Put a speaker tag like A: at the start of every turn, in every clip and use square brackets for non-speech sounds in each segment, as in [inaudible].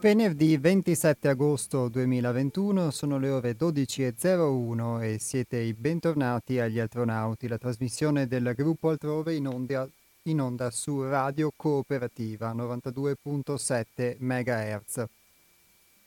A: Venerdì 27 agosto 2021 sono le ore 12.01 e siete i bentornati agli Astronauti, la trasmissione del gruppo Altrove in onda, in onda su Radio Cooperativa 92.7 MHz.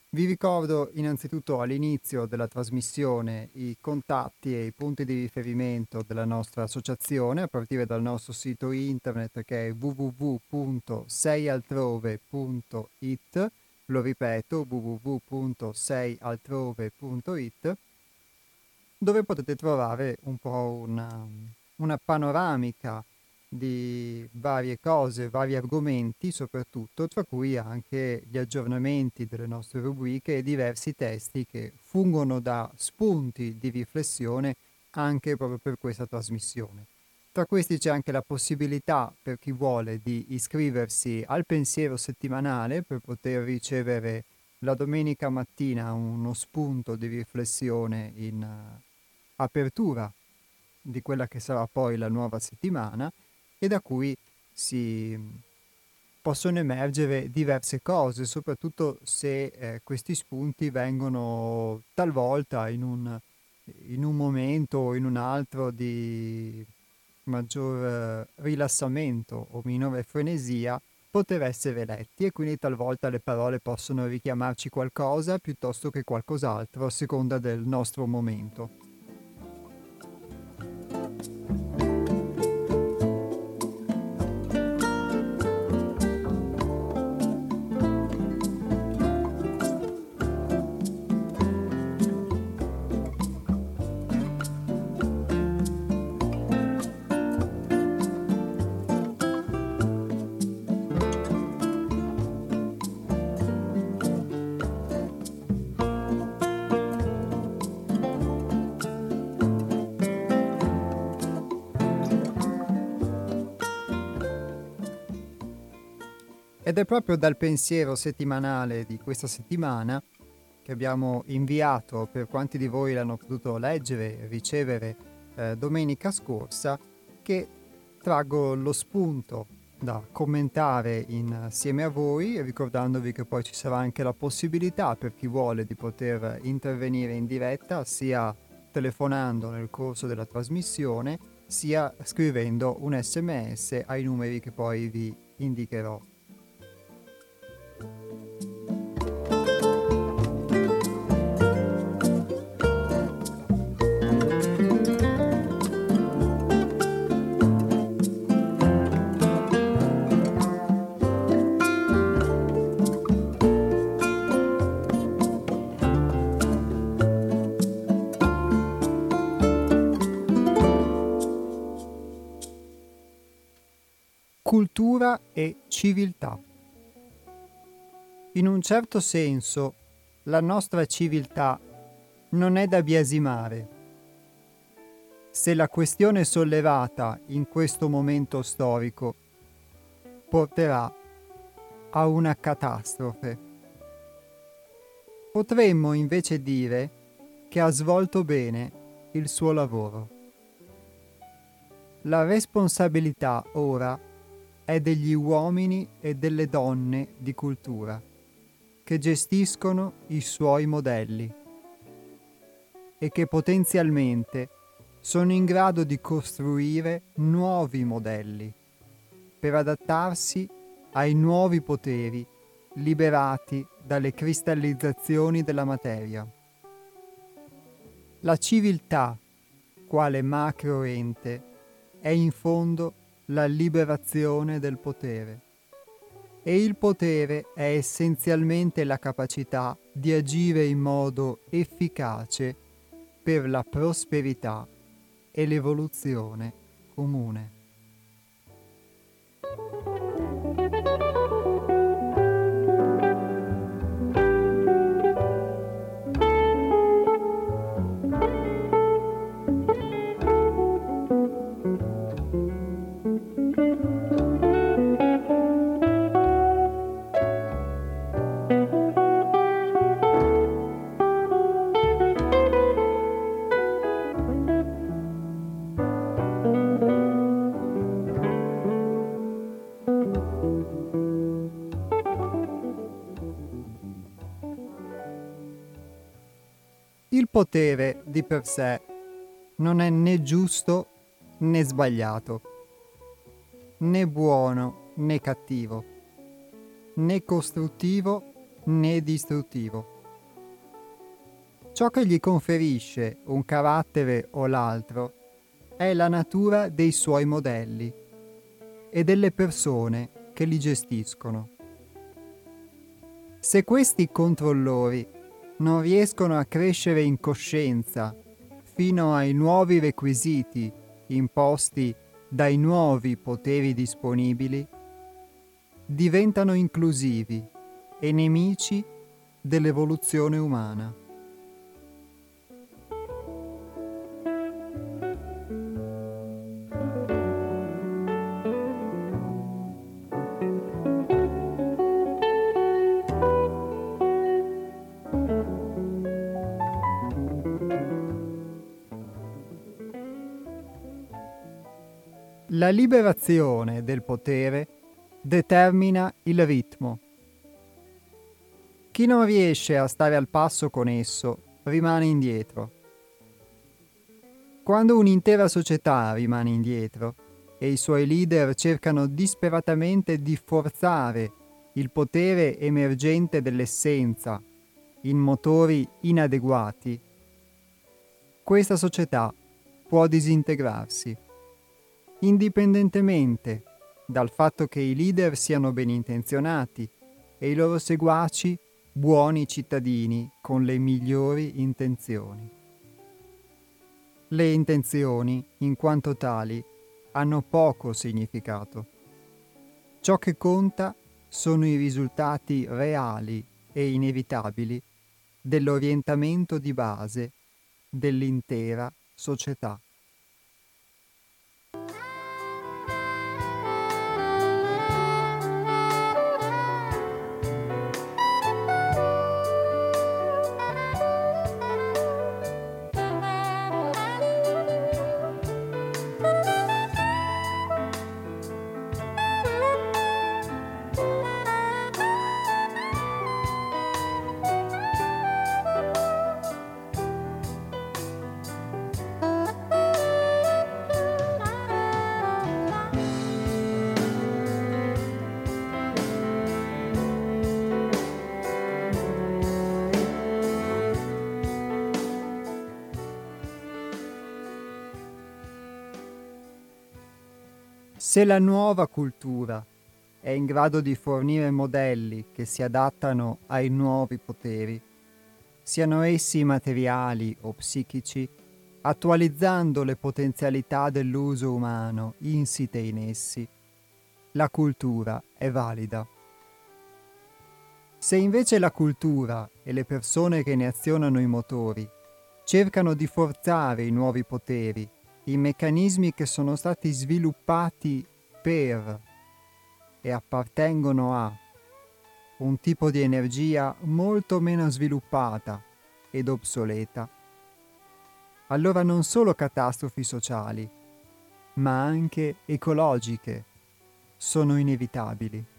A: Vi ricordo innanzitutto all'inizio della trasmissione i contatti e i punti di riferimento della nostra associazione a partire dal nostro sito internet che è www.seialtrove.it lo ripeto, www.seialtrove.it, dove potete trovare un po' una, una panoramica di varie cose, vari argomenti soprattutto, tra cui anche gli aggiornamenti delle nostre rubriche e diversi testi che fungono da spunti di riflessione anche proprio per questa trasmissione. Tra questi c'è anche la possibilità per chi vuole di iscriversi al pensiero settimanale per poter ricevere la domenica mattina uno spunto di riflessione in uh, apertura di quella che sarà poi la nuova settimana e da cui si possono emergere diverse cose, soprattutto se eh, questi spunti vengono talvolta in un, in un momento o in un altro di maggior eh, rilassamento o minore frenesia poter essere letti e quindi talvolta le parole possono richiamarci qualcosa piuttosto che qualcos'altro a seconda del nostro momento. Ed è proprio dal pensiero settimanale di questa settimana che abbiamo inviato per quanti di voi l'hanno potuto leggere e ricevere eh, domenica scorsa che traggo lo spunto da commentare insieme a voi ricordandovi che poi ci sarà anche la possibilità per chi vuole di poter intervenire in diretta sia telefonando nel corso della trasmissione sia scrivendo un sms ai numeri che poi vi indicherò. Cultura e civiltà. In un certo senso, la nostra civiltà non è da biasimare. Se la questione sollevata in questo momento storico porterà a una catastrofe. Potremmo invece dire che ha svolto bene il suo lavoro. La responsabilità ora è degli uomini e delle donne di cultura che gestiscono i suoi modelli e che potenzialmente sono in grado di costruire nuovi modelli per adattarsi ai nuovi poteri liberati dalle cristallizzazioni della materia. La civiltà, quale macroente, è in fondo la liberazione del potere e il potere è essenzialmente la capacità di agire in modo efficace per la prosperità e l'evoluzione comune. Potere di per sé non è né giusto né sbagliato, né buono né cattivo, né costruttivo né distruttivo. Ciò che gli conferisce un carattere o l'altro è la natura dei suoi modelli e delle persone che li gestiscono. Se questi controllori non riescono a crescere in coscienza fino ai nuovi requisiti imposti dai nuovi poteri disponibili, diventano inclusivi e nemici dell'evoluzione umana. La liberazione del potere determina il ritmo. Chi non riesce a stare al passo con esso rimane indietro. Quando un'intera società rimane indietro e i suoi leader cercano disperatamente di forzare il potere emergente dell'essenza in motori inadeguati, questa società può disintegrarsi indipendentemente dal fatto che i leader siano ben intenzionati e i loro seguaci buoni cittadini con le migliori intenzioni. Le intenzioni, in quanto tali, hanno poco significato. Ciò che conta sono i risultati reali e inevitabili dell'orientamento di base dell'intera società. Se la nuova cultura è in grado di fornire modelli che si adattano ai nuovi poteri, siano essi materiali o psichici, attualizzando le potenzialità dell'uso umano insite in essi, la cultura è valida. Se invece la cultura e le persone che ne azionano i motori cercano di forzare i nuovi poteri i meccanismi che sono stati sviluppati per e appartengono a un tipo di energia molto meno sviluppata ed obsoleta, allora non solo catastrofi sociali, ma anche ecologiche sono inevitabili.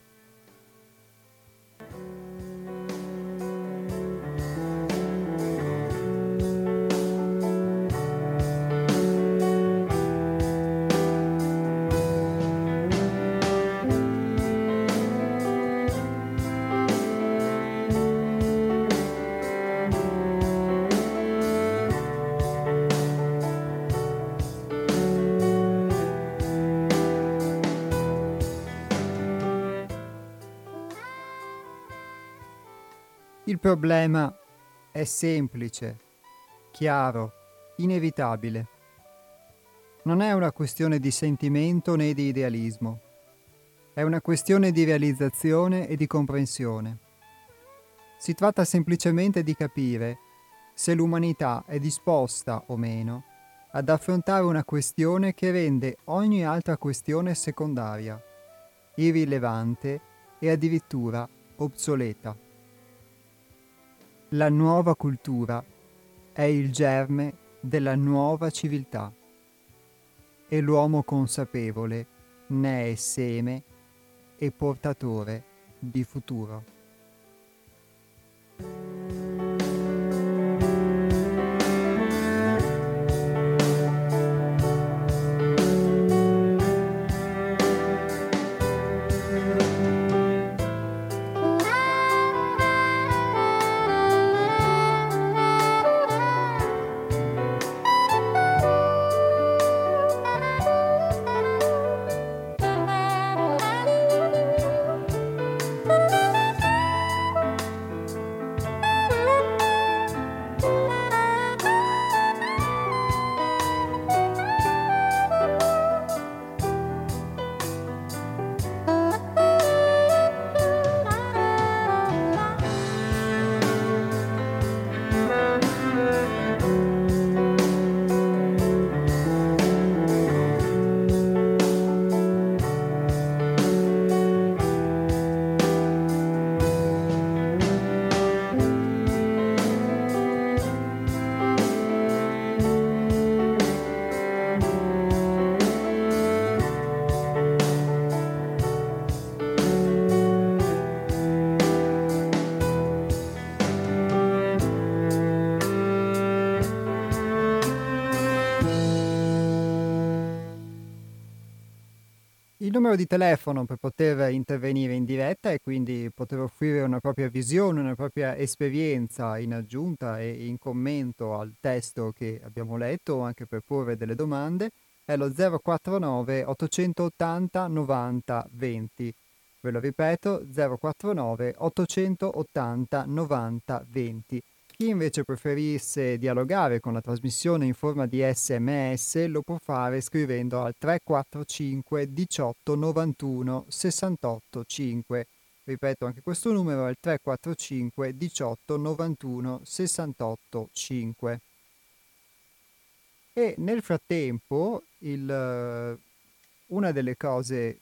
A: Problema è semplice, chiaro, inevitabile. Non è una questione di sentimento né di idealismo. È una questione di realizzazione e di comprensione. Si tratta semplicemente di capire se l'umanità è disposta o meno ad affrontare una questione che rende ogni altra questione secondaria, irrilevante e addirittura obsoleta. La nuova cultura è il germe della nuova civiltà e l'uomo consapevole ne è seme e portatore di futuro. Numero di telefono per poter intervenire in diretta e quindi poter offrire una propria visione, una propria esperienza in aggiunta e in commento al testo che abbiamo letto o anche per porre delle domande è lo 049 880 90 20. Ve lo ripeto, 049 880 90 20. Chi invece preferisse dialogare con la trasmissione in forma di sms lo può fare scrivendo al 345 18 91 68 5. Ripeto anche questo numero il 345 18 91 68 5. E nel frattempo il, una delle cose,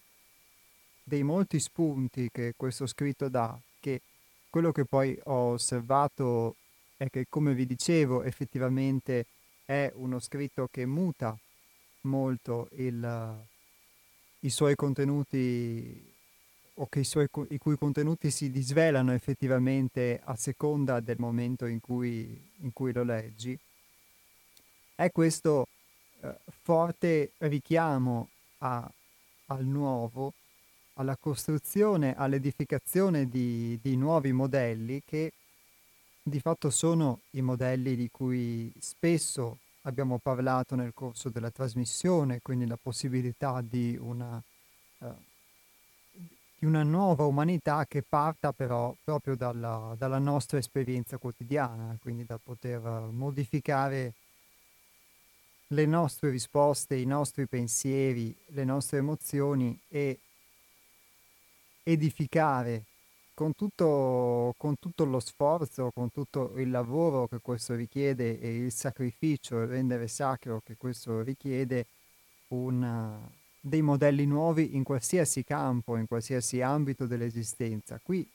A: dei molti spunti che questo scritto dà, che quello che poi ho osservato è che, come vi dicevo, effettivamente è uno scritto che muta molto il, i suoi contenuti o che i, suoi, i cui contenuti si disvelano effettivamente a seconda del momento in cui, in cui lo leggi, è questo eh, forte richiamo a, al nuovo, alla costruzione, all'edificazione di, di nuovi modelli che di fatto sono i modelli di cui spesso abbiamo parlato nel corso della trasmissione, quindi la possibilità di una, uh, di una nuova umanità che parta però proprio dalla, dalla, nostra esperienza quotidiana, quindi da poter modificare le nostre risposte, i nostri pensieri, le nostre emozioni e edificare con tutto, con tutto lo sforzo, con tutto il lavoro che questo richiede e il sacrificio, il rendere sacro che questo richiede, una, dei modelli nuovi in qualsiasi campo, in qualsiasi ambito dell'esistenza. Qui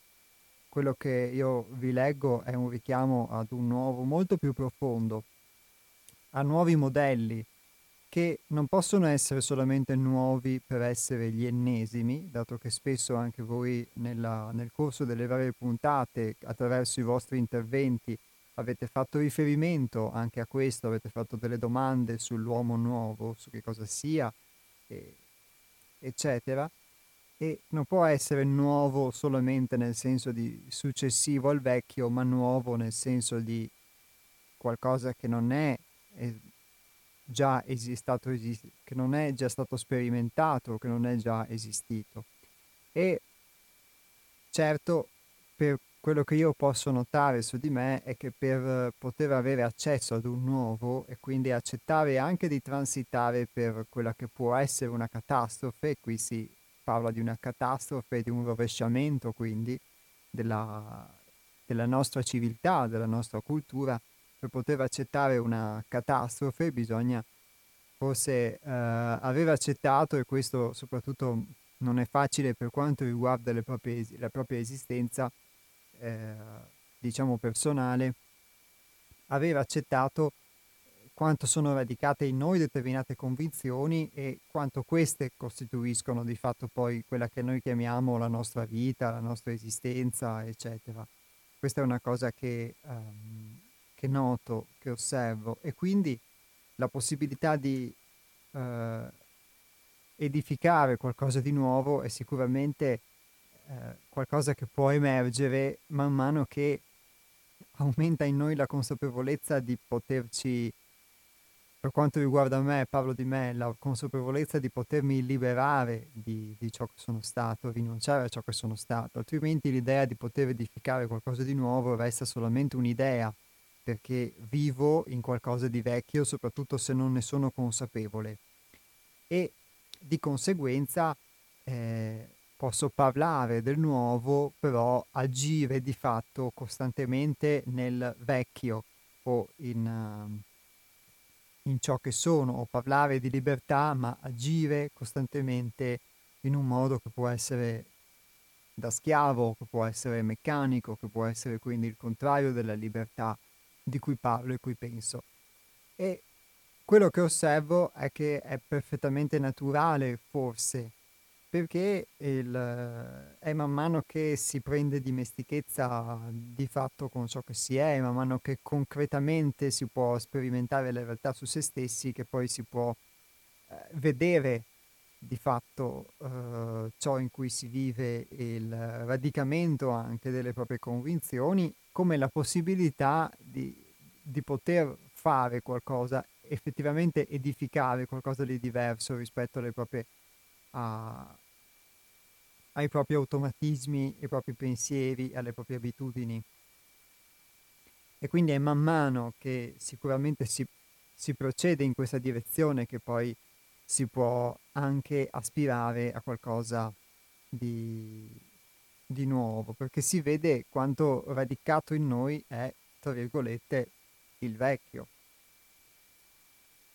A: quello che io vi leggo è un richiamo ad un nuovo molto più profondo, a nuovi modelli, che non possono essere solamente nuovi per essere gli ennesimi, dato che spesso anche voi nella, nel corso delle varie puntate, attraverso i vostri interventi, avete fatto riferimento anche a questo, avete fatto delle domande sull'uomo nuovo, su che cosa sia, e, eccetera. E non può essere nuovo solamente nel senso di successivo al vecchio, ma nuovo nel senso di qualcosa che non è già esistito, esist- che non è già stato sperimentato, che non è già esistito. E certo, per quello che io posso notare su di me è che per poter avere accesso ad un nuovo e quindi accettare anche di transitare per quella che può essere una catastrofe, qui si parla di una catastrofe, di un rovesciamento quindi della, della nostra civiltà, della nostra cultura, per poter accettare una catastrofe bisogna forse eh, aver accettato, e questo soprattutto non è facile per quanto riguarda proprie, la propria esistenza, eh, diciamo personale, aver accettato quanto sono radicate in noi determinate convinzioni e quanto queste costituiscono di fatto poi quella che noi chiamiamo la nostra vita, la nostra esistenza, eccetera. Questa è una cosa che um, che noto, che osservo e quindi la possibilità di eh, edificare qualcosa di nuovo è sicuramente eh, qualcosa che può emergere man mano che aumenta in noi la consapevolezza di poterci, per quanto riguarda me, parlo di me, la consapevolezza di potermi liberare di, di ciò che sono stato, rinunciare a ciò che sono stato, altrimenti l'idea di poter edificare qualcosa di nuovo resta solamente un'idea perché vivo in qualcosa di vecchio, soprattutto se non ne sono consapevole. E di conseguenza eh, posso parlare del nuovo, però agire di fatto costantemente nel vecchio o in, uh, in ciò che sono, o parlare di libertà, ma agire costantemente in un modo che può essere da schiavo, che può essere meccanico, che può essere quindi il contrario della libertà di cui parlo e cui penso. E quello che osservo è che è perfettamente naturale, forse, perché il, è man mano che si prende dimestichezza di fatto con ciò che si è, man mano che concretamente si può sperimentare la realtà su se stessi, che poi si può eh, vedere di fatto eh, ciò in cui si vive il radicamento anche delle proprie convinzioni come la possibilità di, di poter fare qualcosa, effettivamente edificare qualcosa di diverso rispetto proprie, a, ai propri automatismi, ai propri pensieri, alle proprie abitudini. E quindi è man mano che sicuramente si, si procede in questa direzione che poi si può anche aspirare a qualcosa di, di nuovo, perché si vede quanto radicato in noi è, tra virgolette, il vecchio.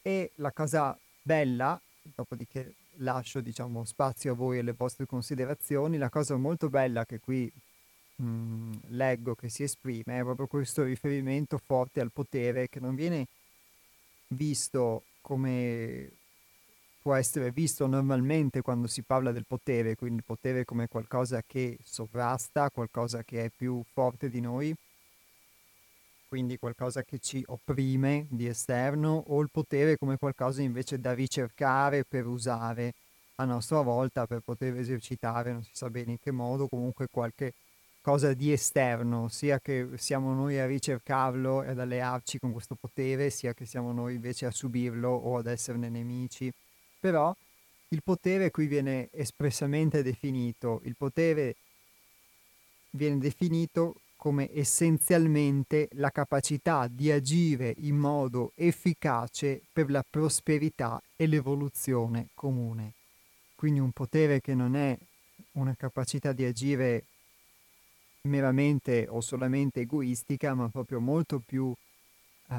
A: E la cosa bella, dopodiché lascio diciamo, spazio a voi e alle vostre considerazioni, la cosa molto bella che qui mh, mm, leggo che si esprime è proprio questo riferimento forte al potere che non viene visto come può essere visto normalmente quando si parla del potere, quindi il potere come qualcosa che sovrasta, qualcosa che è più forte di noi, quindi qualcosa che ci opprime di esterno, o il potere come qualcosa invece da ricercare per usare a nostra volta per poter esercitare, non si sa bene in che modo, comunque qualche cosa di esterno, sia che siamo noi a ricercarlo e ad allearci con questo potere, sia che siamo noi invece a subirlo o ad esserne nemici però il potere qui viene espressamente definito, il potere viene definito come essenzialmente la capacità di agire in modo efficace per la prosperità e l'evoluzione comune. Quindi un potere che non è una capacità di agire meramente o solamente egoistica, ma proprio molto più uh,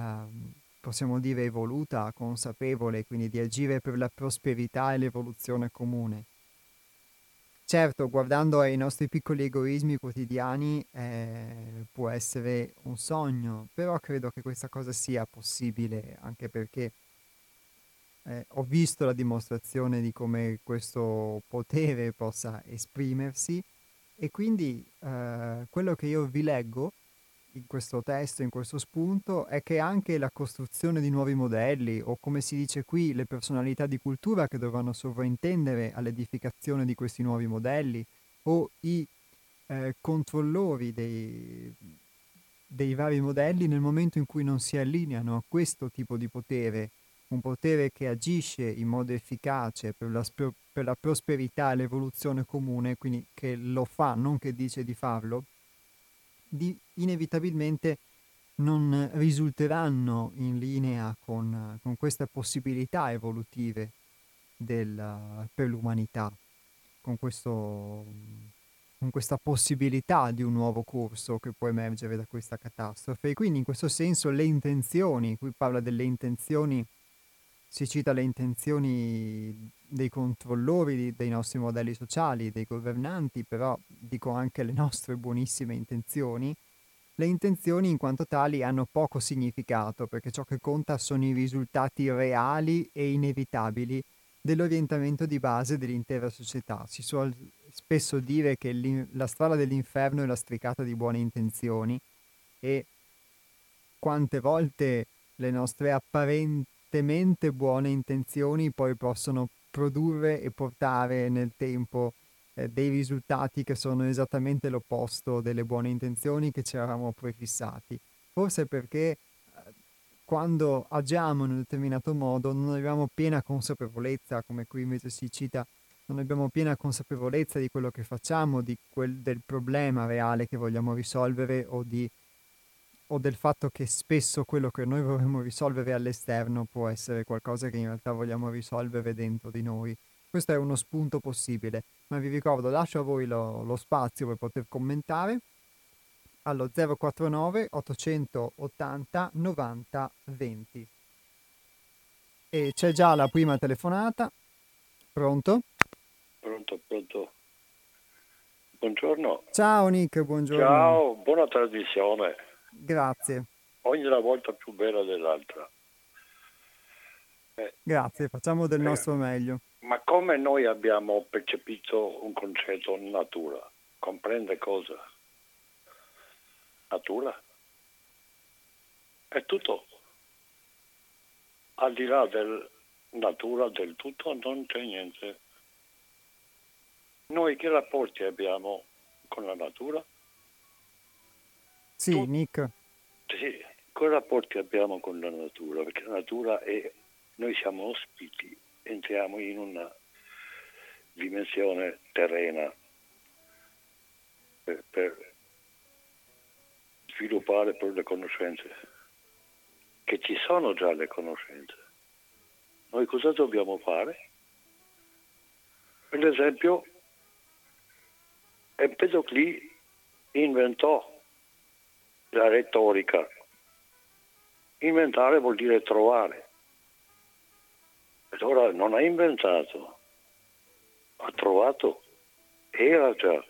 A: possiamo dire evoluta, consapevole, quindi di agire per la prosperità e l'evoluzione comune. Certo, guardando ai nostri piccoli egoismi quotidiani eh, può essere un sogno, però credo che questa cosa sia possibile anche perché eh, ho visto la dimostrazione di come questo potere possa esprimersi e quindi eh, quello che io vi leggo in questo testo, in questo spunto, è che anche la costruzione di nuovi modelli, o come si dice qui, le personalità di cultura che dovranno sovrintendere all'edificazione di questi nuovi modelli, o i eh, controllori dei, dei vari modelli nel momento in cui non si allineano a questo tipo di potere, un potere che agisce in modo efficace per la, per la prosperità e l'evoluzione comune, quindi che lo fa, non che dice di farlo, di, inevitabilmente non risulteranno in linea con, con queste possibilità evolutive del, per l'umanità, con, questo, con questa possibilità di un nuovo corso che può emergere da questa catastrofe. E quindi in questo senso le intenzioni, qui parla delle intenzioni, si cita le intenzioni dei controllori dei nostri modelli sociali, dei governanti, però dico anche le nostre buonissime intenzioni, le intenzioni in quanto tali hanno poco significato perché ciò che conta sono i risultati reali e inevitabili dell'orientamento di base dell'intera società. Si suol spesso dire che la strada dell'inferno è lastricata di buone intenzioni e quante volte le nostre apparentemente buone intenzioni poi possono produrre e portare nel tempo eh, dei risultati che sono esattamente l'opposto delle buone intenzioni che ci eravamo prefissati. Forse perché eh, quando agiamo in un determinato modo non abbiamo piena consapevolezza, come qui invece si cita, non abbiamo piena consapevolezza di quello che facciamo, quel, del problema reale che vogliamo risolvere o di o del fatto che spesso quello che noi vorremmo risolvere all'esterno può essere qualcosa che in realtà vogliamo risolvere dentro di noi. Questo è uno spunto possibile, ma vi ricordo, lascio a voi lo, lo spazio per poter commentare allo 049 880 90 20. E c'è già la prima telefonata. Pronto?
B: Pronto, pronto. Buongiorno.
A: Ciao Nick, buongiorno.
B: Ciao, buona tradizione.
A: Grazie.
B: Ogni volta più bella dell'altra.
A: Eh, Grazie, facciamo del eh, nostro meglio.
B: Ma come noi abbiamo percepito un concetto natura? Comprende cosa? Natura? È tutto. Al di là del natura del tutto non c'è niente. Noi che rapporti abbiamo con la natura?
A: Sì, tu, Nick.
B: Sì, che rapporti abbiamo con la natura? Perché la natura è, noi siamo ospiti, entriamo in una dimensione terrena per, per sviluppare poi le conoscenze, che ci sono già le conoscenze. Noi cosa dobbiamo fare? Per esempio, Empedocli inventò la retorica. Inventare vuol dire trovare. Allora non ha inventato, ha trovato, era già,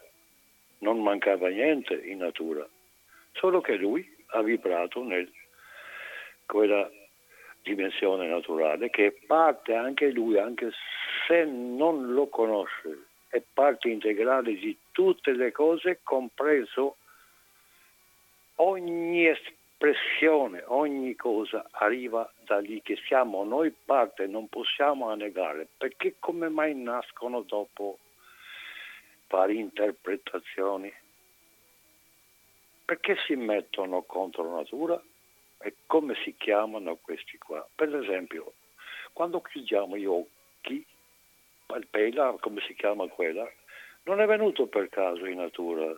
B: non mancava niente in natura, solo che lui ha vibrato in quella dimensione naturale che parte anche lui, anche se non lo conosce, è parte integrale di tutte le cose, compreso ogni espressione, ogni cosa arriva da lì che siamo noi parte, non possiamo negare, perché come mai nascono dopo varie interpretazioni? Perché si mettono contro natura? E come si chiamano questi qua? Per esempio, quando chiudiamo gli occhi, palpella, come si chiama quella, non è venuto per caso in natura,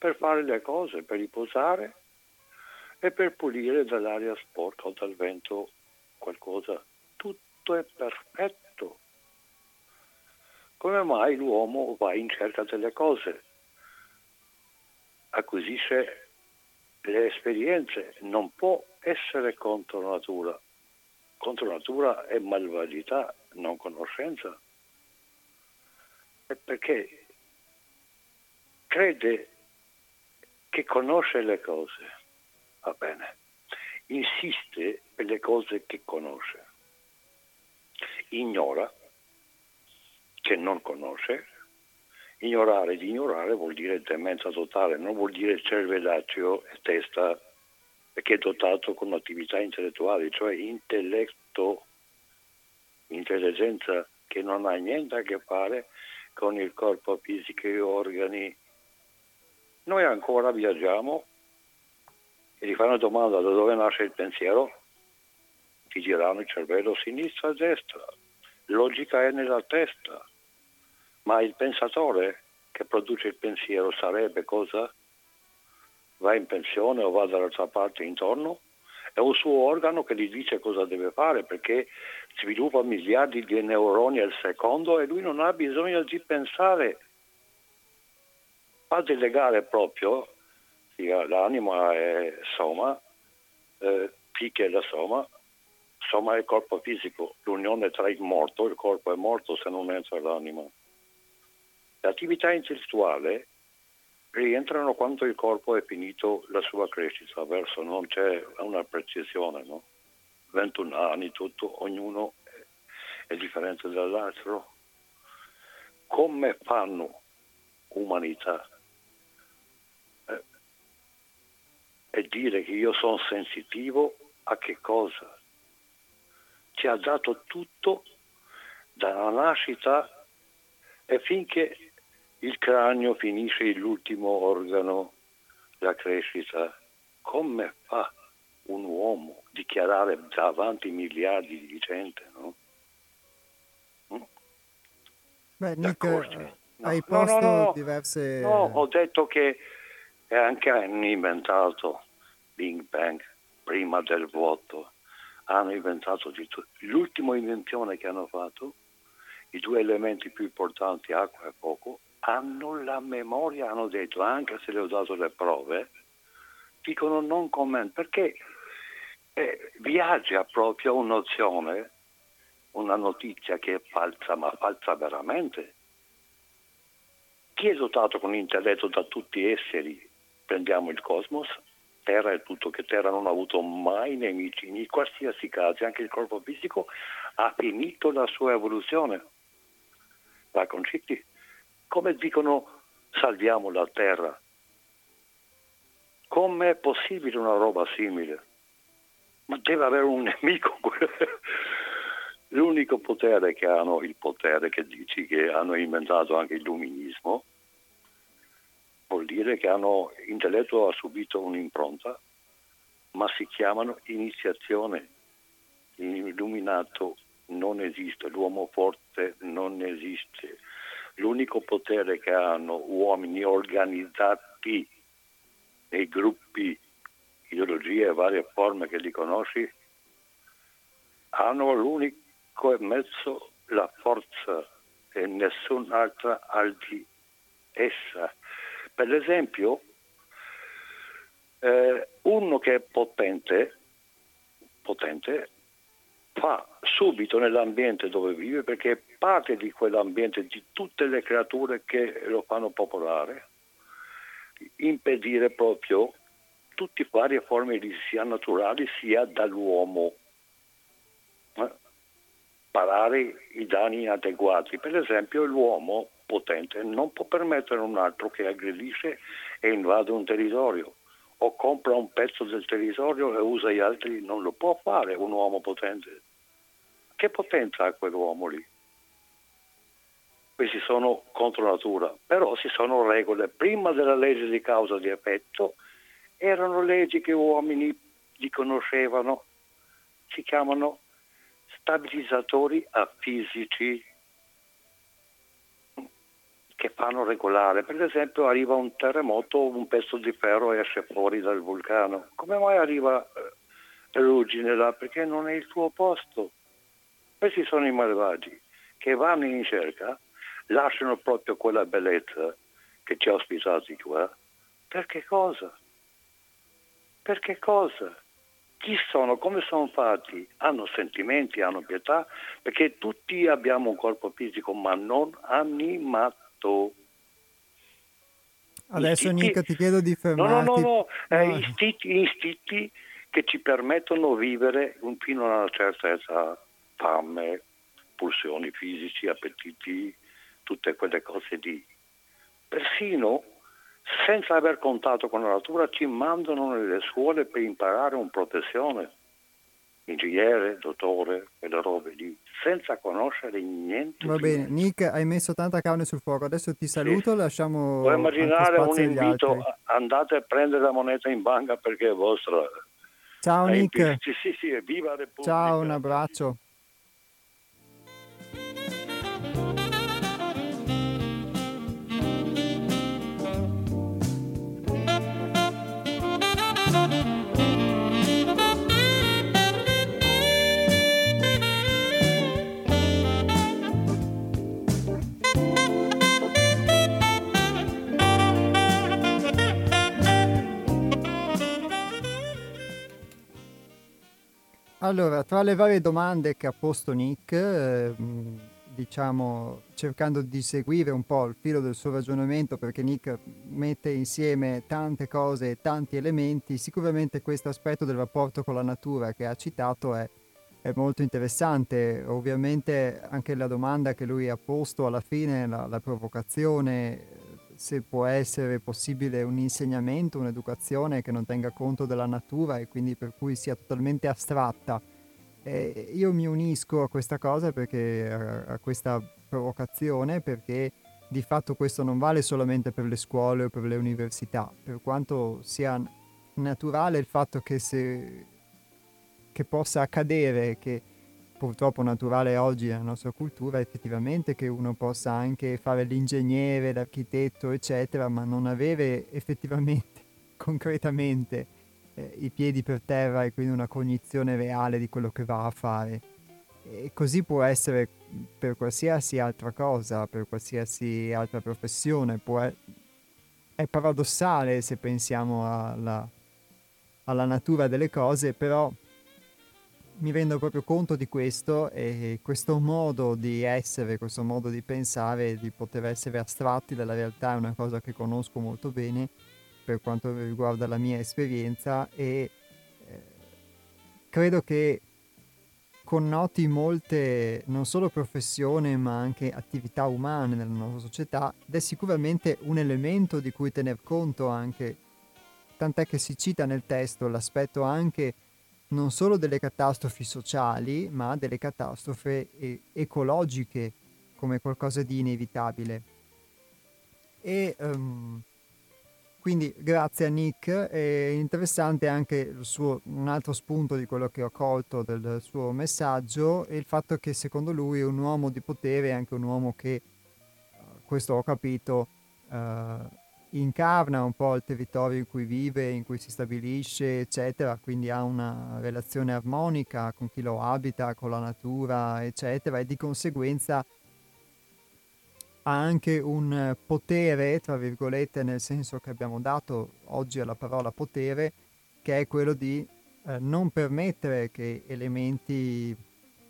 B: per fare le cose, per riposare e per pulire dall'aria sporca o dal vento qualcosa. Tutto è perfetto. Come mai l'uomo va in cerca delle cose? Acquisisce le esperienze, non può essere contro natura. Contro natura è malvagità, non conoscenza. E perché crede che conosce le cose, va bene, insiste per le cose che conosce, ignora che non conosce, ignorare di ignorare vuol dire demenza totale, non vuol dire cervellaccio e testa, perché è dotato con attività intellettuali, cioè intelletto, intelligenza che non ha niente a che fare con il corpo fisico e organi noi ancora viaggiamo e gli fanno domanda da dove nasce il pensiero, ti girano il cervello sinistra e destra. Logica è nella testa, ma il pensatore che produce il pensiero sarebbe cosa? Va in pensione o va dall'altra parte intorno? È un suo organo che gli dice cosa deve fare perché sviluppa miliardi di neuroni al secondo e lui non ha bisogno di pensare fa delegare proprio l'anima e soma, eh, psiche la soma, soma è il corpo fisico, l'unione tra il morto, il corpo è morto se non entra l'anima. L'attività intellettuale rientrano quando il corpo è finito la sua crescita, verso non c'è una precisione, no? 21 anni, tutto, ognuno è differente dall'altro. Come fanno umanità e dire che io sono sensitivo a che cosa? Ci ha dato tutto dalla nascita e finché il cranio finisce l'ultimo organo, la crescita, come fa un uomo dichiarare davanti miliardi di gente? No?
A: Mm? Beh, Nick, no. hai posto no, no, diverse...
B: No, ho detto che e anche hanno inventato Big Bang prima del vuoto, hanno inventato di tutto. L'ultima invenzione che hanno fatto, i due elementi più importanti, acqua e fuoco, hanno la memoria, hanno detto, anche se le ho dato le prove, dicono non comment, perché eh, viaggia proprio un'nozione, una notizia che è falsa, ma falsa veramente. Chi è dotato con intelletto da tutti gli esseri prendiamo il cosmos, Terra è tutto che Terra non ha avuto mai nemici, in qualsiasi caso, anche il corpo fisico ha finito la sua evoluzione. La concetti, come dicono salviamo la Terra? Com'è possibile una roba simile? Ma deve avere un nemico. [laughs] L'unico potere che hanno, il potere che dici che hanno inventato anche il illuminismo, vuol dire che hanno, l'intelletto ha subito un'impronta, ma si chiamano iniziazione. L'illuminato non esiste, l'uomo forte non esiste. L'unico potere che hanno uomini organizzati nei gruppi, ideologie e varie forme che li conosci, hanno l'unico mezzo la forza e nessun'altra al di essa. Per esempio, eh, uno che è potente, potente fa subito nell'ambiente dove vive perché è parte di quell'ambiente, di tutte le creature che lo fanno popolare, impedire proprio tutte varie forme di sia naturali sia dall'uomo. Eh? Parare i danni inadeguati. Per esempio l'uomo potente non può permettere a un altro che aggredisce e invade un territorio o compra un pezzo del territorio e usa gli altri, non lo può fare un uomo potente. Che potenza ha quell'uomo lì? Questi sono contro natura, però ci sono regole. Prima della legge di causa di effetto erano leggi che uomini li conoscevano, si chiamano stabilizzatori fisici che fanno regolare. Per esempio arriva un terremoto, un pezzo di ferro esce fuori dal vulcano. Come mai arriva eh, ruggine là? Perché non è il tuo posto. Questi sono i malvagi che vanno in cerca, lasciano proprio quella bellezza che ci ha ospitati qua. Per che cosa? Per che cosa? Chi sono? Come sono fatti? Hanno sentimenti, hanno pietà? Perché tutti abbiamo un corpo fisico ma non animato fatto...
A: Adesso istinti... Nico ti chiedo di fermarti.
B: No, no, no, no. Eh, istinti, istinti che ci permettono di vivere fino a una certa età, fame, pulsioni fisici, appetiti, tutte quelle cose lì. Persino senza aver contatto con la natura ci mandano nelle scuole per imparare un protezione ingegnere, dottore, quelle robe lì, senza conoscere niente.
A: Va bene, Nick, hai messo tanta carne sul fuoco, adesso ti saluto, sì. lasciamo...
B: Puoi immaginare un invito, andate a prendere la moneta in banca perché è vostra.
A: Ciao è Nick.
B: Sì, sì, sì, viva Repubblica.
A: Ciao, un abbraccio. Allora, tra le varie domande che ha posto Nick, eh, diciamo cercando di seguire un po' il filo del suo ragionamento, perché Nick mette insieme tante cose e tanti elementi, sicuramente questo aspetto del rapporto con la natura che ha citato è, è molto interessante. Ovviamente anche la domanda che lui ha posto alla fine, la, la provocazione se può essere possibile un insegnamento, un'educazione che non tenga conto della natura e quindi per cui sia totalmente astratta. E io mi unisco a questa cosa perché a, a questa provocazione perché di fatto questo non vale solamente per le scuole o per le università, per quanto sia naturale il fatto che, se, che possa accadere che purtroppo naturale oggi nella nostra cultura effettivamente che uno possa anche fare l'ingegnere, l'architetto, eccetera, ma non avere effettivamente, [laughs] concretamente, eh, i piedi per terra e quindi una cognizione reale di quello che va a fare. E così può essere per qualsiasi altra cosa, per qualsiasi altra professione. Può è, paradossale se pensiamo alla, alla natura delle cose, però mi rendo proprio conto di questo e questo modo di essere, questo modo di pensare, di poter essere astratti dalla realtà è una cosa che conosco molto bene per quanto riguarda la mia esperienza e eh, credo che connoti molte non solo professioni ma anche attività umane nella nostra società ed è sicuramente un elemento di cui tener conto anche, tant'è che si cita nel testo l'aspetto anche non solo delle catastrofi sociali, ma delle catastrofi e- ecologiche come qualcosa di inevitabile. E um, quindi grazie a Nick, è interessante anche suo, un altro spunto di quello che ho colto del suo messaggio, è il fatto che secondo lui un uomo di potere, è anche un uomo che, eh, questo ho capito, uh, incarna un po' il territorio in cui vive, in cui si stabilisce, eccetera, quindi ha una relazione armonica con chi lo abita, con la natura, eccetera, e di conseguenza ha anche un potere, tra virgolette, nel senso che abbiamo dato oggi alla parola potere, che è quello di eh, non permettere che elementi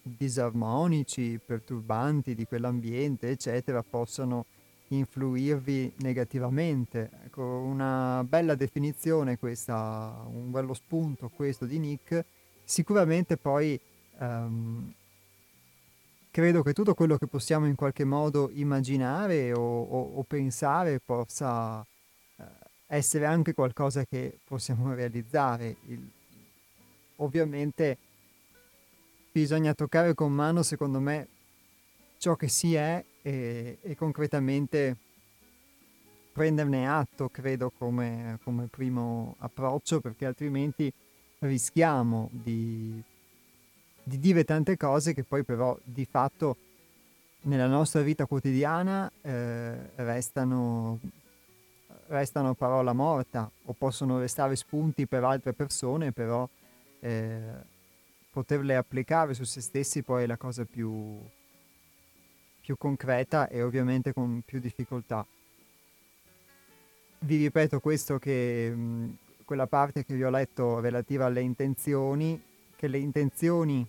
A: disarmonici, perturbanti di quell'ambiente, eccetera, possano influirvi negativamente. Ecco, una bella definizione questa, un bello spunto questo di Nick. Sicuramente poi um, credo che tutto quello che possiamo in qualche modo immaginare o, o, o pensare possa eh, essere anche qualcosa che possiamo realizzare. Il, ovviamente bisogna toccare con mano, secondo me, ciò che si è e, e concretamente prenderne atto, credo, come, come primo approccio, perché altrimenti rischiamo di di dire tante cose che poi però di fatto nella nostra vita quotidiana eh, restano, restano parola morta o possono restare spunti per altre persone, però eh, poterle applicare su se stessi poi è la cosa più, più concreta e ovviamente con più difficoltà. Vi ripeto questo che mh, quella parte che vi ho letto relativa alle intenzioni che le intenzioni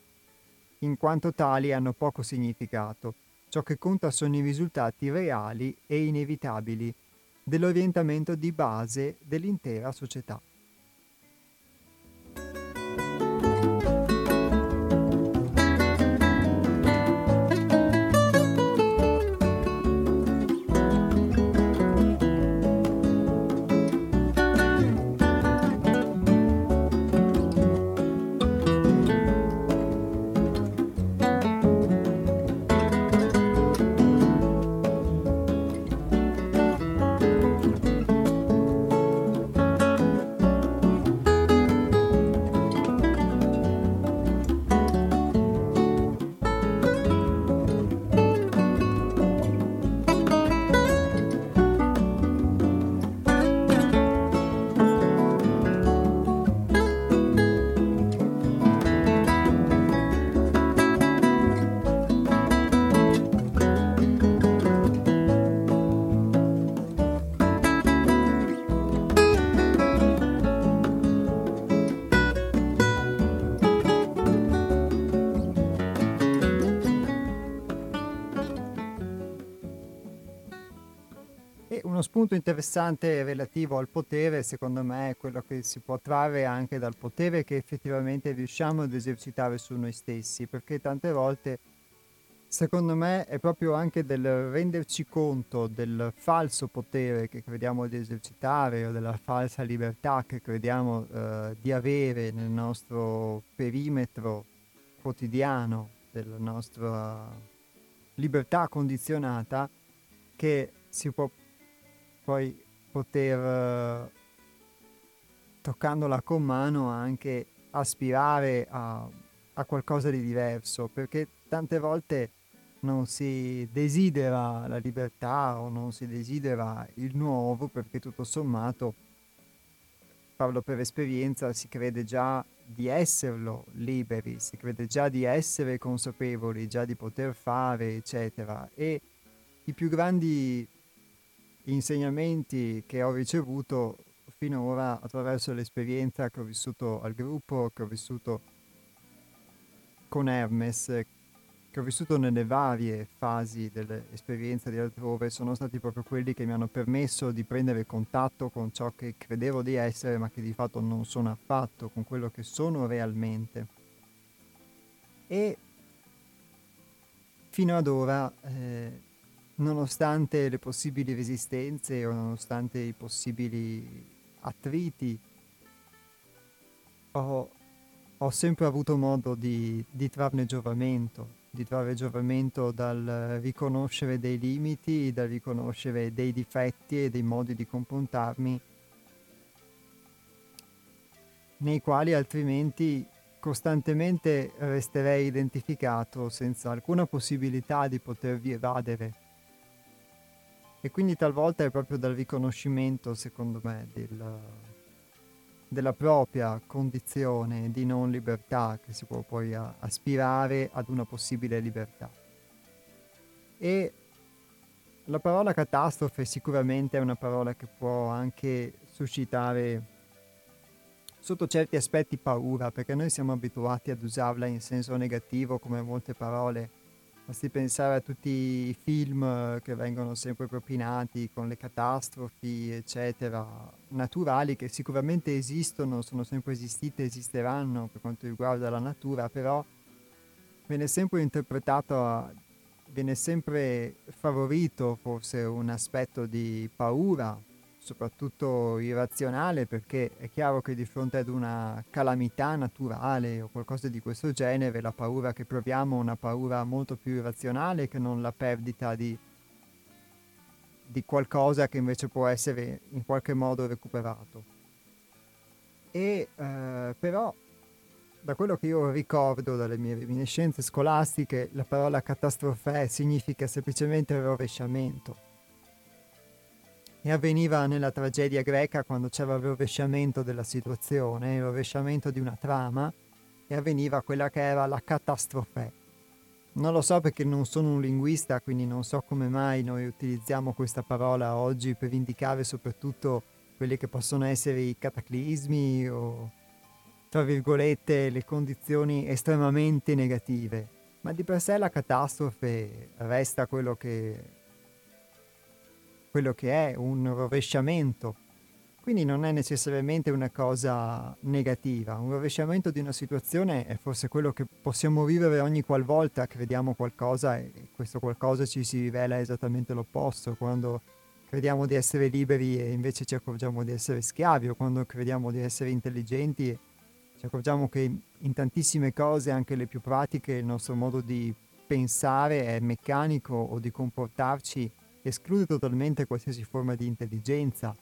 A: in quanto tali hanno poco significato. Ciò che conta sono i risultati reali e inevitabili dell'orientamento di base dell'intera società. Spunto interessante relativo al potere, secondo me, è quello che si può trarre anche dal potere che effettivamente riusciamo ad esercitare su noi stessi, perché tante volte, secondo me, è proprio anche del renderci conto del falso potere che crediamo di esercitare o della falsa libertà che crediamo eh, di avere nel nostro perimetro quotidiano, della nostra libertà condizionata, che si può poi poter, toccandola con mano, anche aspirare a, a qualcosa di diverso, perché tante volte non si desidera la libertà o non si desidera il nuovo perché tutto sommato, parlo per esperienza, si crede già di esserlo liberi, si crede già di essere consapevoli, già di poter fare, eccetera. E i più grandi insegnamenti che ho ricevuto finora attraverso l'esperienza che ho vissuto al gruppo, che ho vissuto con Hermes, che ho vissuto nelle varie fasi dell'esperienza di altrove, sono stati proprio quelli che mi hanno permesso di prendere contatto con ciò che credevo di essere, ma che di fatto non sono affatto, con quello che sono realmente. E fino ad ora eh, nonostante le possibili resistenze o nonostante i possibili attriti, ho ho sempre avuto modo di, di trarne giovamento, di trarre giovamento dal riconoscere dei limiti, dal riconoscere dei difetti e dei modi di comportarmi nei quali altrimenti costantemente resterei identificato senza alcuna possibilità di potervi evadere. E quindi talvolta è proprio dal riconoscimento, secondo me, del, della propria condizione di non libertà che si può poi a, aspirare ad una possibile libertà. E la parola catastrofe sicuramente è una parola che può anche suscitare sotto certi aspetti paura, perché noi siamo abituati ad usarla in senso negativo come molte parole. Basti pensare a tutti i film che vengono sempre propinati con le catastrofi, eccetera, naturali che sicuramente esistono, sono sempre esistite, esisteranno per quanto riguarda la natura, però viene sempre interpretato, viene sempre favorito forse un aspetto di paura soprattutto irrazionale, perché è chiaro che di fronte ad una calamità naturale o qualcosa di questo genere, la paura che proviamo è una paura molto più irrazionale che non la perdita di, di qualcosa che invece può essere in qualche modo recuperato. E eh, però da quello che io ricordo dalle mie reminiscenze scolastiche, la parola catastrofe significa semplicemente rovesciamento e avveniva nella tragedia greca quando c'era il rovesciamento della situazione, il rovesciamento di una trama e avveniva quella che era la catastrofe. Non lo so perché non sono un linguista, quindi non so come mai noi utilizziamo questa parola oggi per indicare soprattutto quelli che possono essere i cataclismi o, tra virgolette, le condizioni estremamente negative. Ma di per sé la catastrofe resta quello che quello che è un rovesciamento. Quindi non è necessariamente una cosa negativa, un rovesciamento di una situazione è forse quello che possiamo vivere ogni qualvolta crediamo qualcosa e questo qualcosa ci si rivela esattamente l'opposto, quando crediamo di essere liberi e invece ci accorgiamo di essere schiavi o quando crediamo di essere intelligenti e ci accorgiamo che in tantissime cose, anche le più pratiche, il nostro modo di pensare è meccanico o di comportarci esclude totalmente qualsiasi forma di intelligenza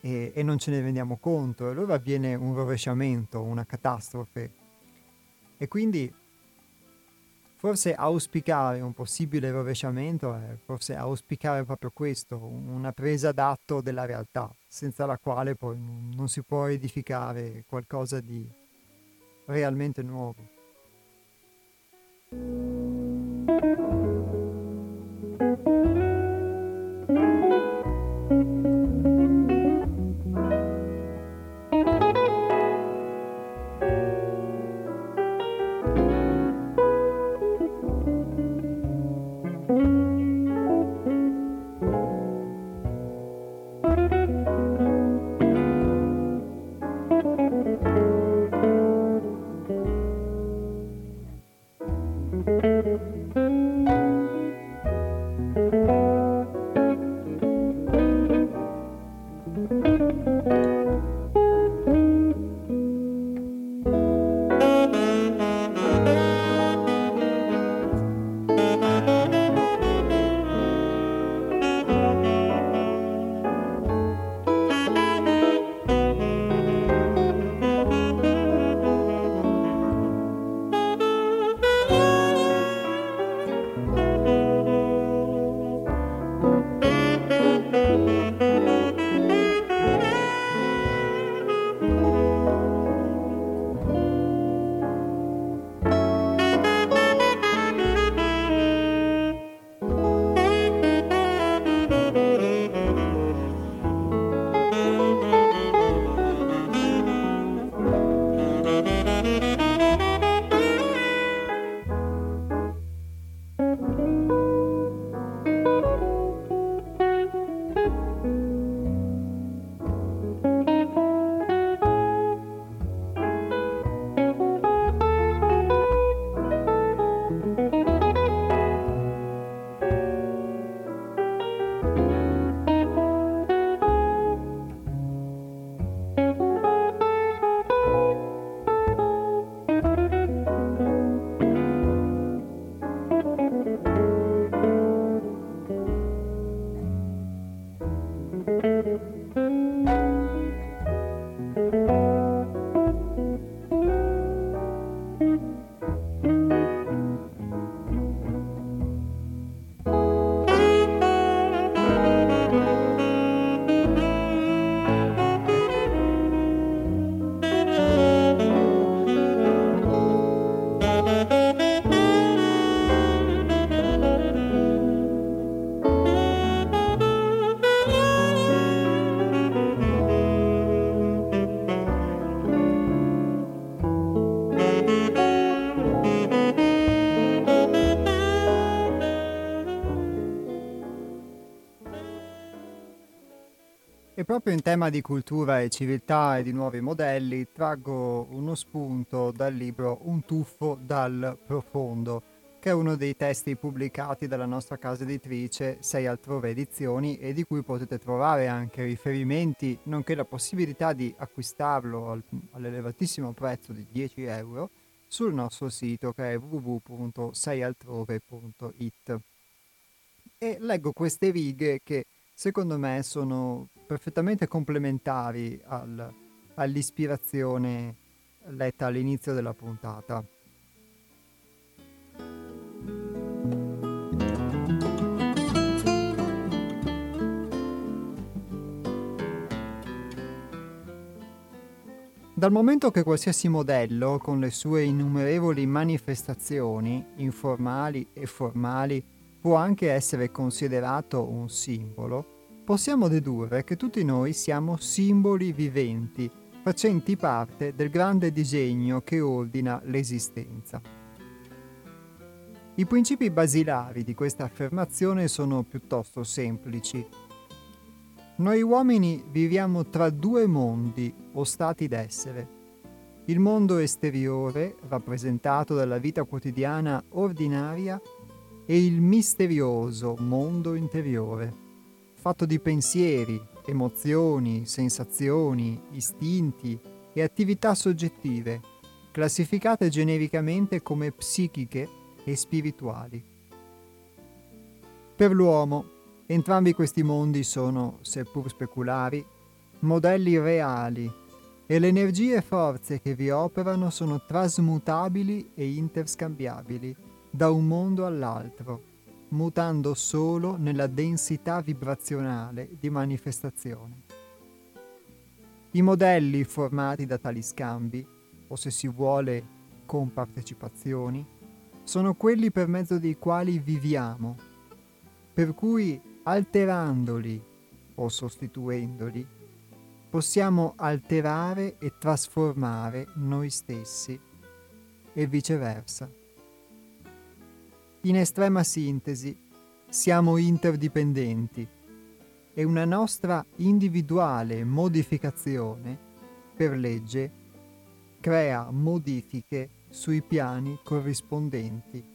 A: e, e non ce ne rendiamo conto, e allora avviene un rovesciamento, una catastrofe. E quindi forse auspicare un possibile rovesciamento è forse auspicare proprio questo, una presa d'atto della realtà, senza la quale poi non si può edificare qualcosa di realmente nuovo. thank you proprio in tema di cultura e civiltà e di nuovi modelli traggo uno spunto dal libro Un tuffo dal profondo, che è uno dei testi pubblicati dalla nostra casa editrice Sei altrove edizioni e di cui potete trovare anche riferimenti, nonché la possibilità di acquistarlo al, all'elevatissimo prezzo di 10 euro sul nostro sito che è www.seialtrove.it. E leggo queste righe che secondo me sono perfettamente complementari al, all'ispirazione letta all'inizio della puntata. Dal momento che qualsiasi modello, con le sue innumerevoli manifestazioni, informali e formali, può anche essere considerato un simbolo, possiamo dedurre che tutti noi siamo simboli viventi, facenti parte del grande disegno che ordina l'esistenza. I principi basilari di questa affermazione sono piuttosto semplici noi uomini viviamo tra due mondi o stati d'essere. Il mondo esteriore, rappresentato dalla vita quotidiana ordinaria, e il misterioso mondo interiore, fatto di pensieri, emozioni, sensazioni, istinti e attività soggettive, classificate genericamente come psichiche e spirituali. Per l'uomo Entrambi questi mondi sono, seppur speculari, modelli reali e le energie e forze che vi operano sono trasmutabili e interscambiabili da un mondo all'altro, mutando solo nella densità vibrazionale di manifestazione. I modelli formati da tali scambi, o se si vuole con partecipazioni, sono quelli per mezzo dei quali viviamo, per cui alterandoli o sostituendoli, possiamo alterare e trasformare noi stessi e viceversa. In estrema sintesi, siamo interdipendenti e una nostra individuale modificazione, per legge, crea modifiche sui piani corrispondenti.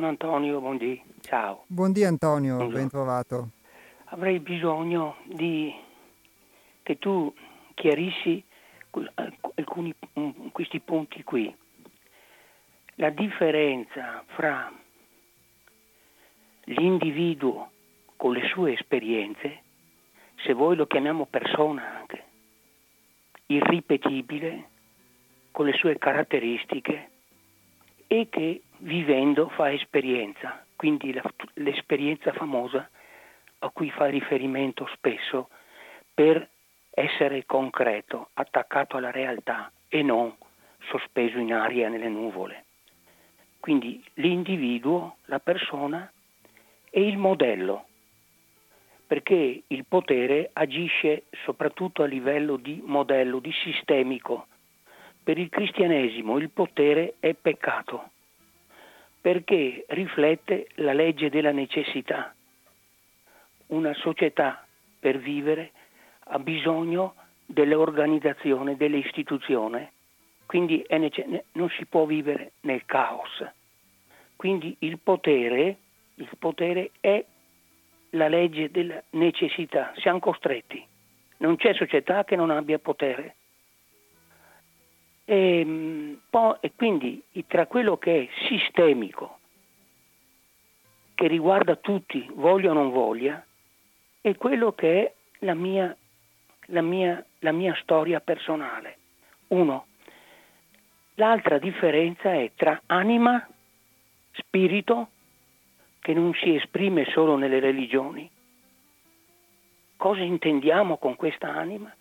C: Sono Antonio, buondì, ciao.
A: Buondì Antonio, Buongiorno. ben trovato.
C: Avrei bisogno di che tu chiarissi alcuni questi punti qui. La differenza fra l'individuo con le sue esperienze, se voi lo chiamiamo persona anche, irripetibile, con le sue caratteristiche, e che vivendo fa esperienza, quindi la, l'esperienza famosa a cui fa riferimento spesso per essere concreto, attaccato alla realtà e non sospeso in aria nelle nuvole. Quindi l'individuo, la persona e il modello, perché il potere agisce soprattutto a livello di modello, di sistemico, per il cristianesimo il potere è peccato perché riflette la legge della necessità. Una società per vivere ha bisogno dell'organizzazione, dell'istituzione, quindi nece- non si può vivere nel caos. Quindi il potere, il potere è la legge della necessità, siamo costretti. Non c'è società che non abbia potere. E, ehm, e quindi tra quello che è sistemico che riguarda tutti, voglia o non voglia, è quello che è la mia, la mia, la mia storia personale. Uno. L'altra differenza è tra anima, spirito, che non si esprime solo nelle religioni. Cosa intendiamo con questa anima?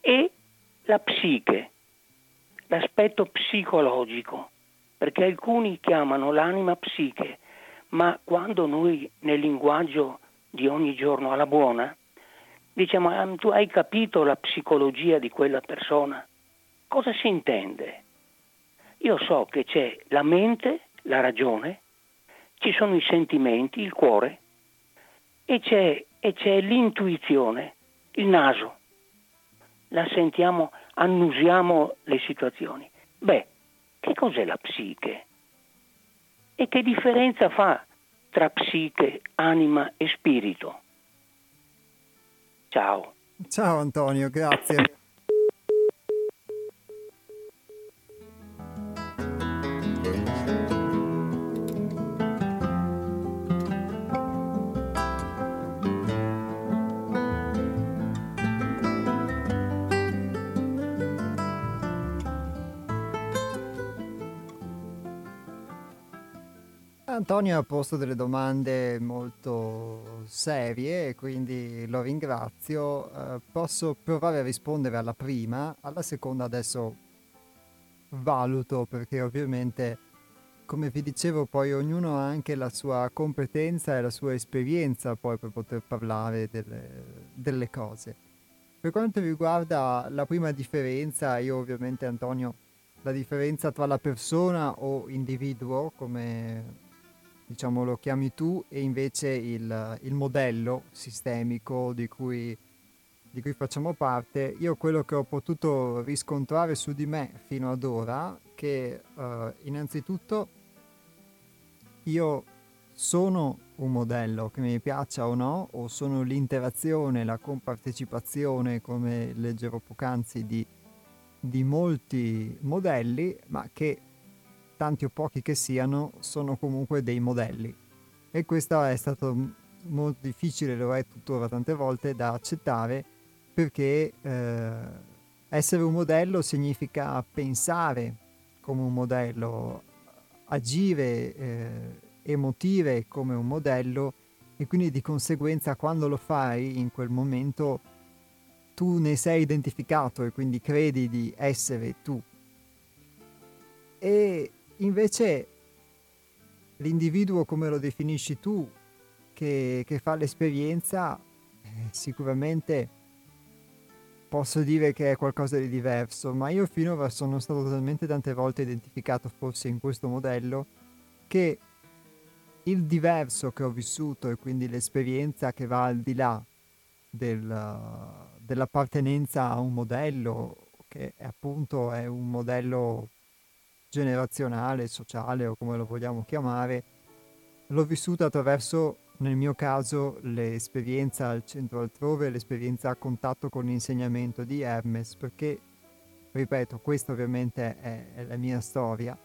C: E la psiche, l'aspetto psicologico, perché alcuni chiamano l'anima psiche, ma quando noi nel linguaggio di ogni giorno alla buona diciamo ah, tu hai capito la psicologia di quella persona, cosa si intende? Io so che c'è la mente, la ragione, ci sono i sentimenti, il cuore e c'è, e c'è l'intuizione, il naso. La sentiamo, annusiamo le situazioni. Beh, che cos'è la psiche? E che differenza fa tra psiche, anima e spirito? Ciao.
A: Ciao Antonio, grazie. Antonio ha posto delle domande molto serie quindi lo ringrazio. Uh, posso provare a rispondere alla prima, alla seconda adesso valuto perché ovviamente, come vi dicevo, poi ognuno ha anche la sua competenza e la sua esperienza poi per poter parlare delle, delle cose. Per quanto riguarda la prima differenza, io ovviamente Antonio, la differenza tra la persona o individuo, come diciamo lo chiami tu, e invece il, il modello sistemico di cui, di cui facciamo parte, io quello che ho potuto riscontrare su di me fino ad ora, che uh, innanzitutto io sono un modello che mi piaccia o no, o sono l'interazione, la compartecipazione, come leggevo poc'anzi, di, di molti modelli, ma che tanti o pochi che siano, sono comunque dei modelli. E questo è stato molto difficile, lo è tuttora tante volte, da accettare perché eh, essere un modello significa pensare come un modello, agire, eh, emotive come un modello e quindi di conseguenza quando lo fai in quel momento tu ne sei identificato e quindi credi di essere tu. E Invece l'individuo come lo definisci tu, che, che fa l'esperienza, eh, sicuramente posso dire che è qualcosa di diverso, ma io finora sono stato talmente tante volte identificato forse in questo modello che il diverso che ho vissuto e quindi l'esperienza che va al di là del, dell'appartenenza a un modello, che appunto è un modello generazionale, sociale o come lo vogliamo chiamare, l'ho vissuta attraverso, nel mio caso, l'esperienza al centro altrove, l'esperienza a contatto con l'insegnamento di Hermes, perché, ripeto, questa ovviamente è, è la mia storia.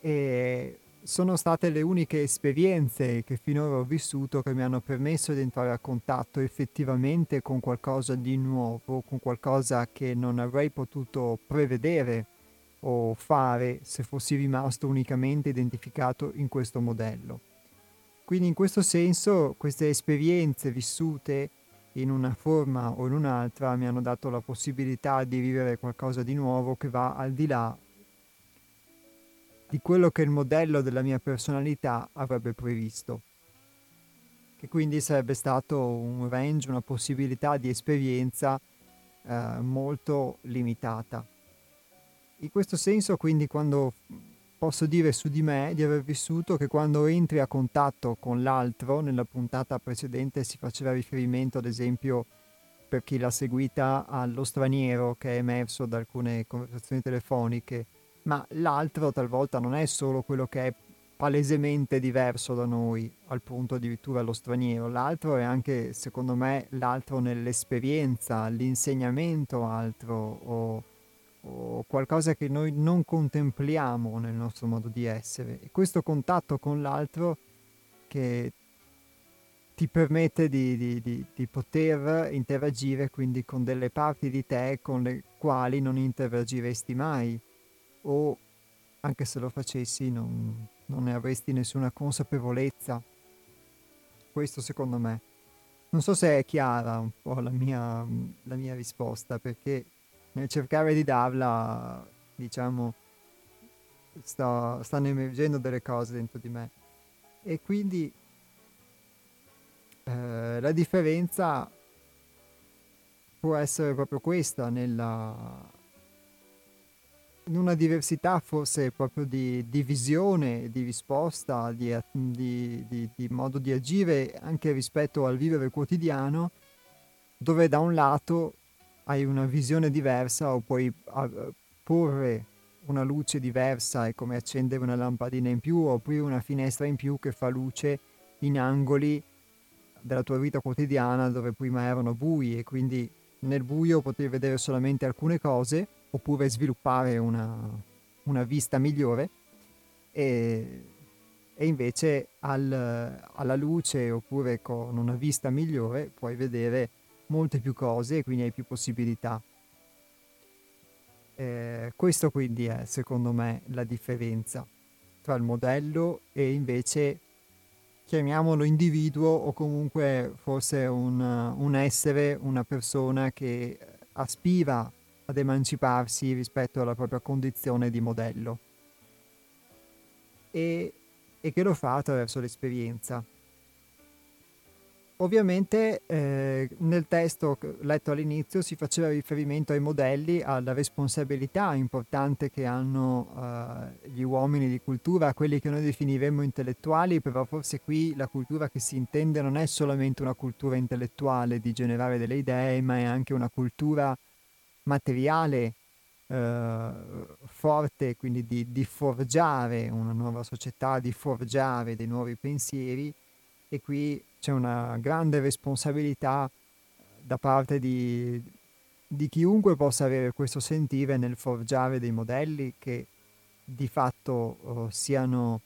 A: E sono state le uniche esperienze che finora ho vissuto che mi hanno permesso di entrare a contatto effettivamente con qualcosa di nuovo, con qualcosa che non avrei potuto prevedere o fare se fossi rimasto unicamente identificato in questo modello. Quindi in questo senso queste esperienze vissute in una forma o in un'altra mi hanno dato la possibilità di vivere qualcosa di nuovo che va al di là di quello che il modello della mia personalità avrebbe previsto. Che quindi sarebbe stato un range, una possibilità di esperienza eh, molto limitata. In questo senso, quindi, quando posso dire su di me di aver vissuto che quando entri a contatto con l'altro, nella puntata precedente si faceva riferimento, ad esempio, per chi l'ha seguita, allo straniero che è emerso da alcune conversazioni telefoniche, ma l'altro talvolta non è solo quello che è palesemente diverso da noi, al punto addirittura lo straniero, l'altro è anche, secondo me, l'altro nell'esperienza, l'insegnamento altro o o qualcosa che noi non contempliamo nel nostro modo di essere. E questo contatto con l'altro che ti permette di, di, di, di, poter interagire quindi con delle parti di te con le quali non interagiresti mai o anche se lo facessi non, non ne avresti nessuna consapevolezza. Questo secondo me. Non so se è chiara un po' la mia, la mia risposta perché nel cercare di darla, diciamo, sto, stanno emergendo delle cose dentro di me. E quindi eh, la differenza può essere proprio questa, nella, in una diversità forse proprio di, di visione, di risposta, di, di, di, modo di agire anche rispetto al vivere quotidiano, dove da un lato hai una visione diversa o puoi porre una luce diversa, è come accendere una lampadina in più o aprire una finestra in più che fa luce in angoli della tua vita quotidiana dove prima erano bui e quindi nel buio potevi vedere solamente alcune cose oppure sviluppare una, una vista migliore. E, e invece al, alla luce oppure con una vista migliore puoi vedere molte più cose e quindi hai più possibilità. Eh, questo quindi è secondo me la differenza tra il modello e invece chiamiamolo individuo o comunque forse un, un essere, una persona che aspira ad emanciparsi rispetto alla propria condizione di modello e, e che lo fa attraverso l'esperienza. Ovviamente eh, nel testo letto all'inizio si faceva riferimento ai modelli, alla responsabilità importante che hanno eh, gli uomini di cultura, quelli che noi definiremmo intellettuali, però forse qui la cultura che si intende non è solamente una cultura intellettuale di generare delle idee, ma è anche una cultura materiale eh, forte, quindi di, di forgiare una nuova società, di forgiare dei nuovi pensieri. E qui c'è una grande responsabilità da parte di, di chiunque possa avere questo sentire nel forgiare dei modelli che di fatto oh, siano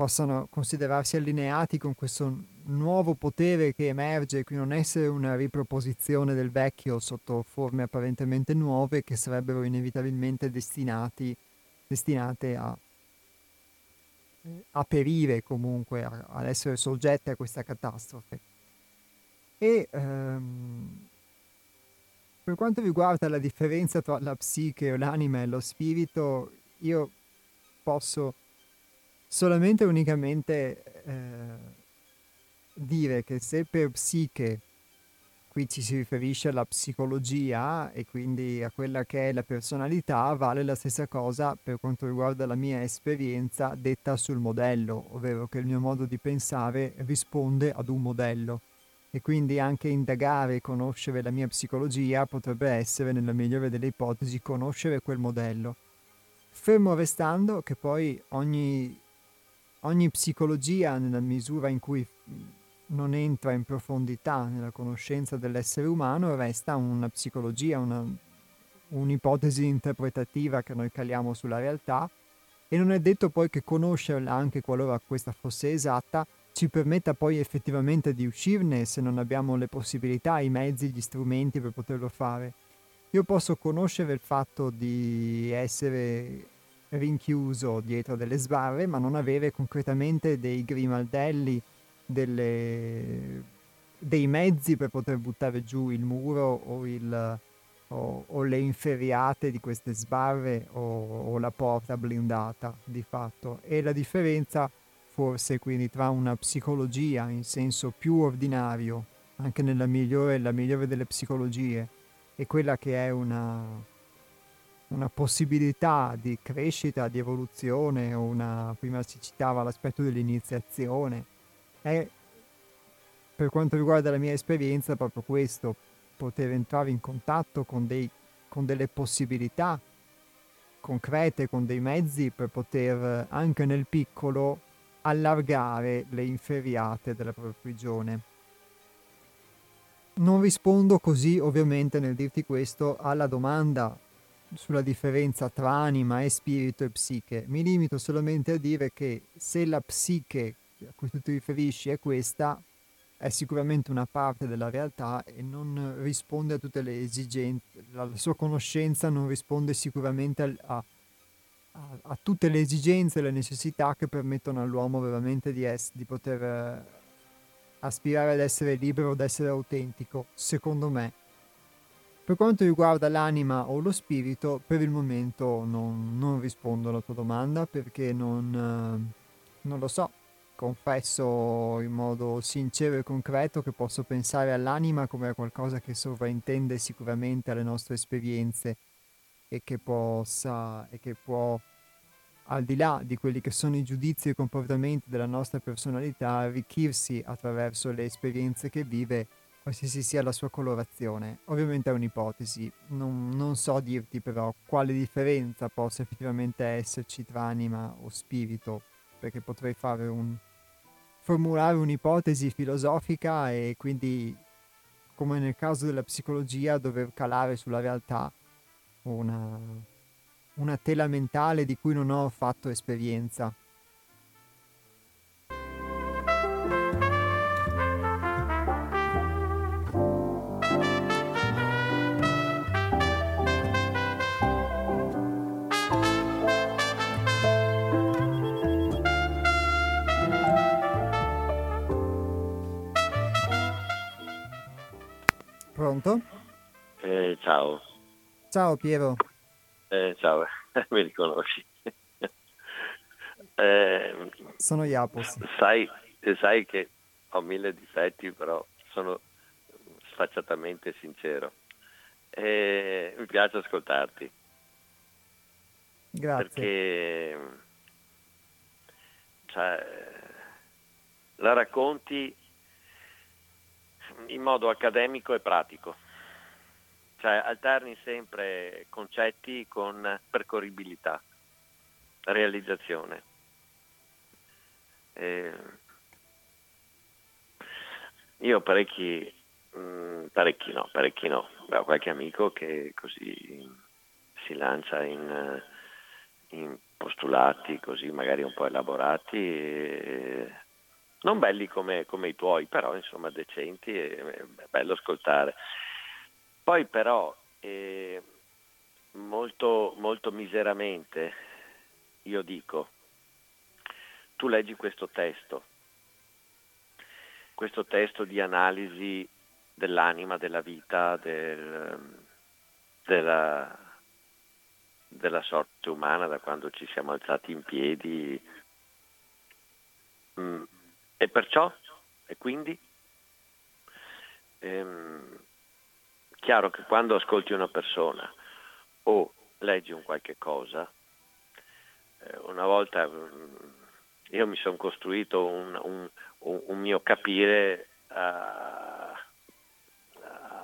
A: possano considerarsi allineati con questo nuovo potere che emerge, qui non essere una riproposizione del vecchio sotto forme apparentemente nuove che sarebbero inevitabilmente destinate a a perire comunque, ad essere soggette a questa catastrofe. E ehm, per quanto riguarda la differenza tra la psiche o l'anima e lo spirito, io posso solamente e unicamente eh, dire che se per psiche qui ci si riferisce alla psicologia e quindi a quella che è la personalità, vale la stessa cosa per quanto riguarda la mia esperienza detta sul modello, ovvero che il mio modo di pensare risponde ad un modello e quindi anche indagare e conoscere la mia psicologia potrebbe essere, nella migliore delle ipotesi, conoscere quel modello. Fermo restando che poi ogni, ogni psicologia, nella misura in cui non entra in profondità nella conoscenza dell'essere umano, resta una psicologia, una, un'ipotesi interpretativa che noi caliamo sulla realtà e non è detto poi che conoscerla, anche qualora questa fosse esatta, ci permetta poi effettivamente di uscirne se non abbiamo le possibilità, i mezzi, gli strumenti per poterlo fare. Io posso conoscere il fatto di essere rinchiuso dietro delle sbarre, ma non avere concretamente dei grimaldelli, delle, dei mezzi per poter buttare giù il muro o, il, o, o le inferriate di queste sbarre o, o, la porta blindata di fatto. E la differenza forse quindi tra una psicologia in senso più ordinario, anche nella migliore, la migliore delle psicologie, e quella che è una, una possibilità di crescita, di evoluzione, una, prima si citava l'aspetto dell'iniziazione, è per quanto riguarda la mia esperienza proprio questo, poter entrare in contatto con, dei, con delle possibilità concrete, con dei mezzi per poter anche nel piccolo allargare le inferriate della propria prigione. Non rispondo così ovviamente nel dirti questo alla domanda sulla differenza tra anima e spirito e psiche, mi limito solamente a dire che se la psiche a cui tu ti riferisci è questa, è sicuramente una parte della realtà e non risponde a tutte le esigenze, la sua conoscenza non risponde sicuramente a, a, a tutte le esigenze e le necessità che permettono all'uomo veramente di, es- di poter eh, aspirare ad essere libero, ad essere autentico, secondo me. Per quanto riguarda l'anima o lo spirito, per il momento non, non rispondo alla tua domanda perché non, eh, non lo so, confesso in modo sincero e concreto che posso pensare all'anima come a qualcosa che sovraintende sicuramente alle nostre esperienze e che possa e che può al di là di quelli che sono i giudizi e i comportamenti della nostra personalità arricchirsi attraverso le esperienze che vive qualsiasi sia la sua colorazione. Ovviamente è un'ipotesi, non, non so dirti però quale differenza possa effettivamente esserci tra anima o spirito, perché potrei fare un, formulare un'ipotesi filosofica e quindi, come nel caso della psicologia, dover calare sulla realtà una, una tela mentale di cui non ho fatto esperienza.
D: Ciao
A: Piero.
D: Eh, ciao, [laughs] mi riconosci. eh,
A: sono Iapos.
D: Sai, sai che ho mille difetti, però sono sfacciatamente sincero. Eh, mi piace ascoltarti.
A: Grazie.
D: Perché cioè, la racconti in modo accademico e pratico, cioè alterni sempre concetti con percorribilità, realizzazione. Eh, io parecchi, mh, mm, parecchi no, parecchi no, ho qualche amico che così si lancia in, in postulati così magari un po' elaborati e, non belli come, come i tuoi, però insomma decenti e è bello ascoltare. Poi però eh, molto, molto miseramente io dico, tu leggi questo testo, questo testo di analisi dell'anima, della vita, del, della, della sorte umana da quando ci siamo alzati in piedi. Mm. E perciò, e quindi, ehm, chiaro che quando ascolti una persona o leggi un qualche cosa, eh, una volta mm, io mi sono costruito un, un, un, mio capire a,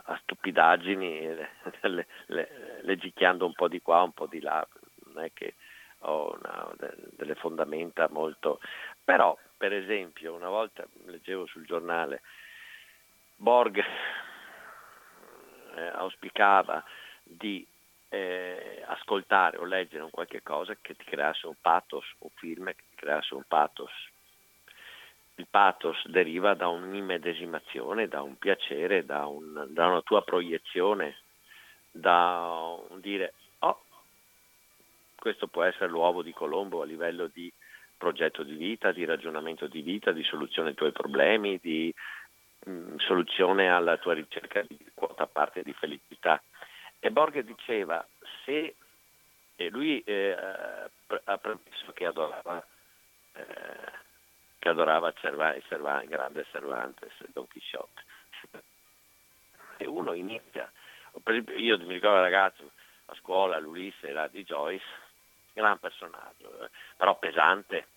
D: a stupidaggini, [laughs] le, le, leggichiando un po' di qua, un po' di là, non è che ho una, delle fondamenta molto... Però per esempio, una volta leggevo sul giornale, Borg eh, auspicava di eh, ascoltare o leggere un qualche cosa che ti creasse un pathos, un film che ti creasse un pathos. Il pathos deriva da un'immedesimazione, da un piacere, da, un, da una tua proiezione, da un dire, oh, questo può essere l'uovo di Colombo a livello di progetto di vita, di ragionamento di vita, di soluzione ai tuoi problemi, di mm, soluzione alla tua ricerca di quota parte di felicità. E Borges diceva, se e lui eh, ha premesso che adorava, eh, che adorava Cervantes, Cervantes, grande Cervantes, Don Quixote. [laughs] E uno inizia, io mi ricordo ragazzo a scuola, l'Ulisse era di Joyce, gran personaggio, eh, però pesante.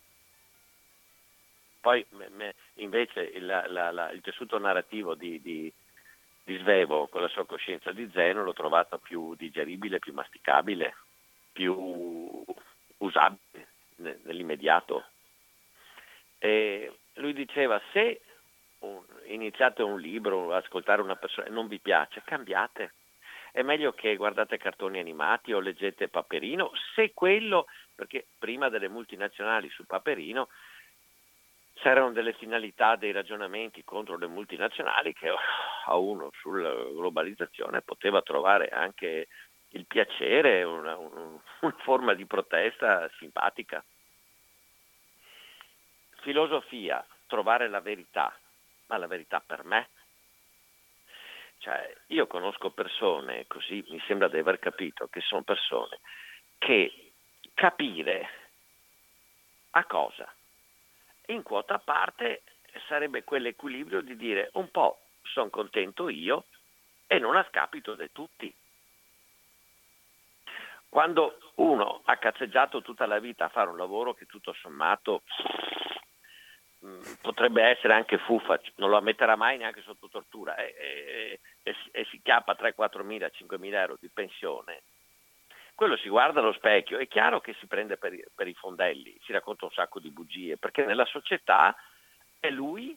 D: Poi me, invece il, la, la, il, tessuto narrativo di, di, di, Svevo con la sua coscienza di Zeno l'ho trovato più digeribile, più masticabile, più usabile nell'immediato. E lui diceva se iniziate un libro, ascoltare una persona e non vi piace, cambiate è meglio che guardate cartoni animati o leggete Paperino, se quello, perché prima delle multinazionali su Paperino c'erano delle finalità, dei ragionamenti contro le multinazionali che a uno sulla globalizzazione poteva trovare anche il piacere, una, una forma di protesta simpatica. Filosofia, trovare la verità, ma la verità per me. Cioè, io conosco persone, così mi sembra di aver capito, che sono persone che capire a cosa? In quota a parte sarebbe quell'equilibrio di dire un po' sono contento io e non a scapito di tutti. Quando uno ha cazzeggiato tutta la vita a fare un lavoro che tutto sommato Mm, potrebbe essere anche fuffa, non lo ammetterà mai neanche sotto tortura e, e, e, e si chiappa 3, 4 mila, 5 mila euro di pensione, quello si guarda allo specchio, è chiaro che si prende per, per, i fondelli, si racconta un sacco di bugie, perché nella società è lui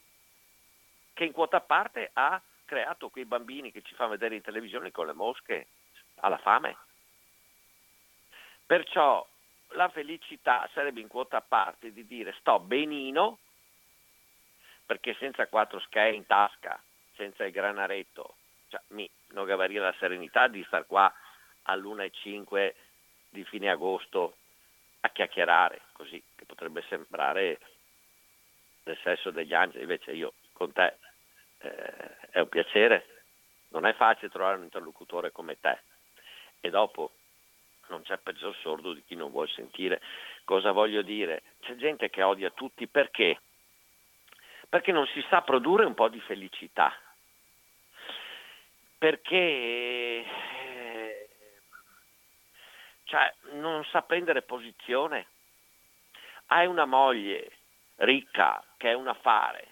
D: che in quota parte ha creato quei bambini che ci fa vedere in televisione con le mosche alla fame. Perciò la felicità sarebbe in quota parte di dire sto benino perché senza quattro Sky in tasca, senza il granaretto, cioè, mi non averia la serenità di star qua all'1.05 di fine agosto a chiacchierare, così che potrebbe sembrare nel sesso degli angeli, invece io con te eh, è un piacere, non è facile trovare un interlocutore come te e dopo non c'è peggior sordo di chi non vuole sentire cosa voglio dire. C'è gente che odia tutti perché? perché non si sa produrre un po' di felicità, perché cioè, non sa prendere posizione. Hai una moglie ricca che è un affare,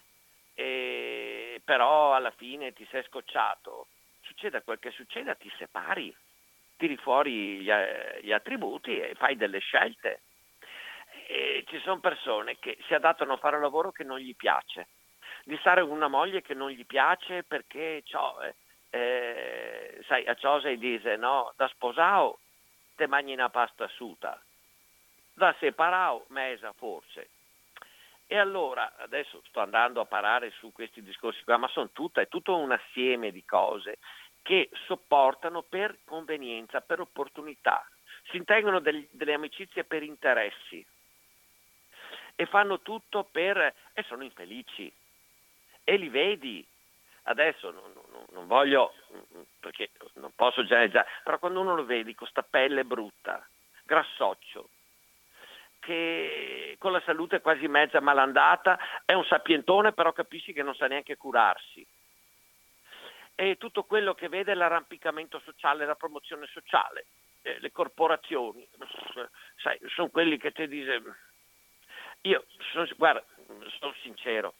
D: e, però alla fine ti sei scocciato, succeda quel che succeda, ti separi, tiri fuori gli, gli attributi e fai delle scelte. E ci sono persone che si adattano a fare un lavoro che non gli piace, di stare con una moglie che non gli piace perché ciò, eh, eh, sai, a ciò si dice no, da sposao te mangi una pasta asciutta, da separao mesa forse. E allora, adesso sto andando a parare su questi discorsi qua, ma sono tutta, è tutto un assieme di cose che sopportano per convenienza, per opportunità, si intengono del, delle amicizie per interessi e fanno tutto per... e sono infelici e li vedi. Adesso non, non, non voglio, perché non posso generalizzare, però quando uno lo vedi con sta pelle brutta, grassoccio, che con la salute quasi mezza malandata, è un sapientone, però capisci che non sa neanche curarsi. E tutto quello che vede l'arrampicamento sociale, la promozione sociale, eh, le corporazioni, sai, sono quelli che ti dicono, io sono, guarda, sono sincero,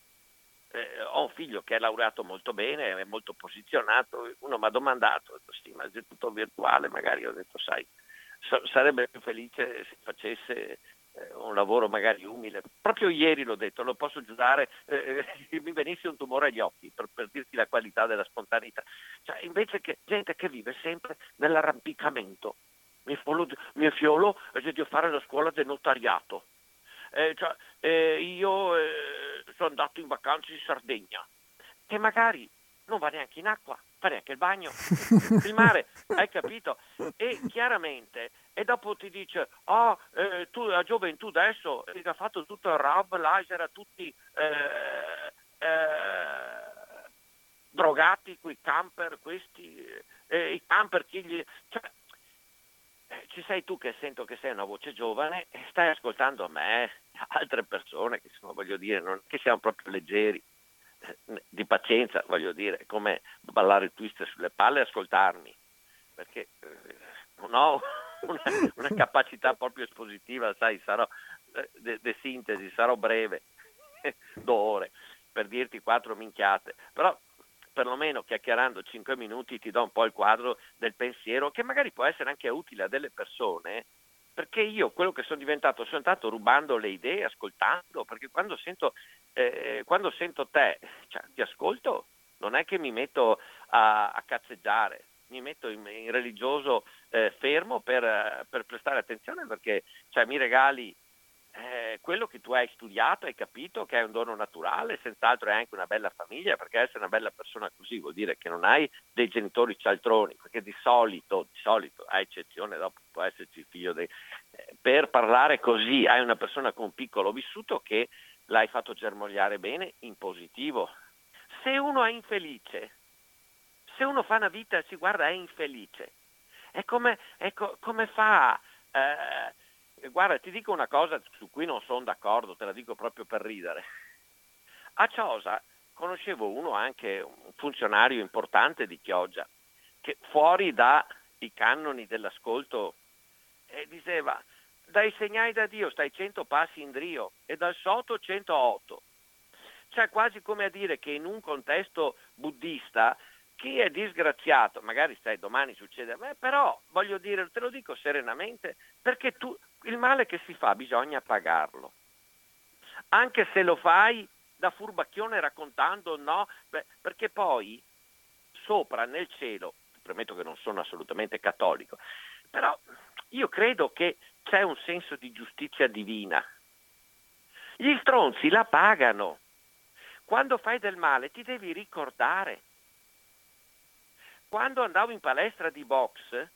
D: eh, ho un figlio che è laureato molto bene, è molto posizionato, uno mi ha domandato, detto sì, ma è tutto virtuale, magari ho detto sai, so, sarebbe più felice se facesse eh, un lavoro magari umile. Proprio ieri l'ho detto, lo posso giudicare, eh, eh [laughs] mi venisse un tumore agli occhi per, per dirti la qualità della spontaneità. Cioè, invece che gente che vive sempre nell'arrampicamento. Mi fiolo, mi fiolo di fare la scuola del notariato. Eh, cioè, eh, io eh, sono andato in vacanza in Sardegna e magari non va neanche in acqua, fa neanche il bagno, [laughs] il mare, hai capito? E chiaramente, e dopo ti dice, oh, eh, tu la gioventù adesso ha fatto tutto il rub, laser, tutti eh, eh, drogati, quei camper, questi, i camper, chi gli... Cioè, ci sei tu che sento che sei una voce giovane e stai ascoltando me, [laughs] altre persone che sono, voglio dire, non, che siamo proprio leggeri, eh, di pazienza, voglio dire, come ballare il twist sulle palle e ascoltarmi, perché eh, non ho [laughs] una, una, capacità proprio espositiva, sai, sarò de, de sintesi, sarò breve, [laughs] d'ore, per dirti quattro minchiate, però perlomeno chiacchierando 5 minuti ti do un po' il quadro del pensiero che magari può essere anche utile a delle persone perché io quello che sono diventato sono stato rubando le idee, ascoltando, perché quando sento, eh, quando sento te, cioè, ti ascolto, non è che mi metto a, a cazzeggiare, mi metto in, in religioso eh, fermo per, per, prestare attenzione perché cioè, mi regali eh, quello che tu hai studiato, hai capito che è un dono naturale, senz'altro è anche una bella famiglia, perché essere una bella persona così vuol dire che non hai dei genitori cialtroni, perché di solito, di solito, a eccezione dopo può esserci il figlio dei... Eh, per parlare così hai una persona con un piccolo vissuto che l'hai fatto germogliare bene in positivo. Se uno è infelice, se uno fa una vita e si guarda è infelice, è come, è co- come fa... Eh, guarda, ti dico una cosa su cui non sono d'accordo, te la dico proprio per ridere. A Ciosa conoscevo uno anche, un funzionario importante di Chioggia, che fuori dai cannoni dell'ascolto eh, diceva dai segnali da Dio stai 100 passi in drio e dal sotto 108. Cioè quasi come a dire che in un contesto buddista chi è disgraziato, magari stai domani succede a me, però voglio dire, te lo dico serenamente, perché tu, il male che si fa bisogna pagarlo. Anche se lo fai da furbacchione raccontando no, beh, perché poi sopra nel cielo, premetto che non sono assolutamente cattolico, però io credo che c'è un senso di giustizia divina. Gli stronzi la pagano. Quando fai del male ti devi ricordare quando andavo in palestra di box,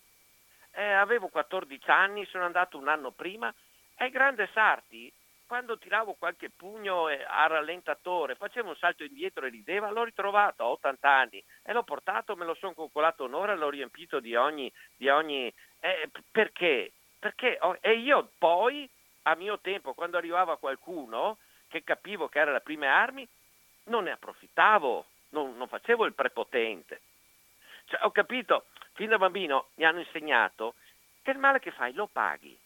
D: eh, avevo 14 anni, sono andato un anno prima, e grande Sarti, quando tiravo qualche pugno eh, a rallentatore, facevo un salto indietro e rideva, l'ho ritrovato a 80 anni e l'ho portato, me lo sono coccolato un'ora, l'ho riempito di ogni... Di ogni eh, perché? Perché e io poi, a mio tempo, quando arrivava qualcuno che capivo che era le prime armi, non ne approfittavo, non, non facevo il prepotente. Cioè, ho capito, fin da bambino mi hanno insegnato che il male che fai lo paghi.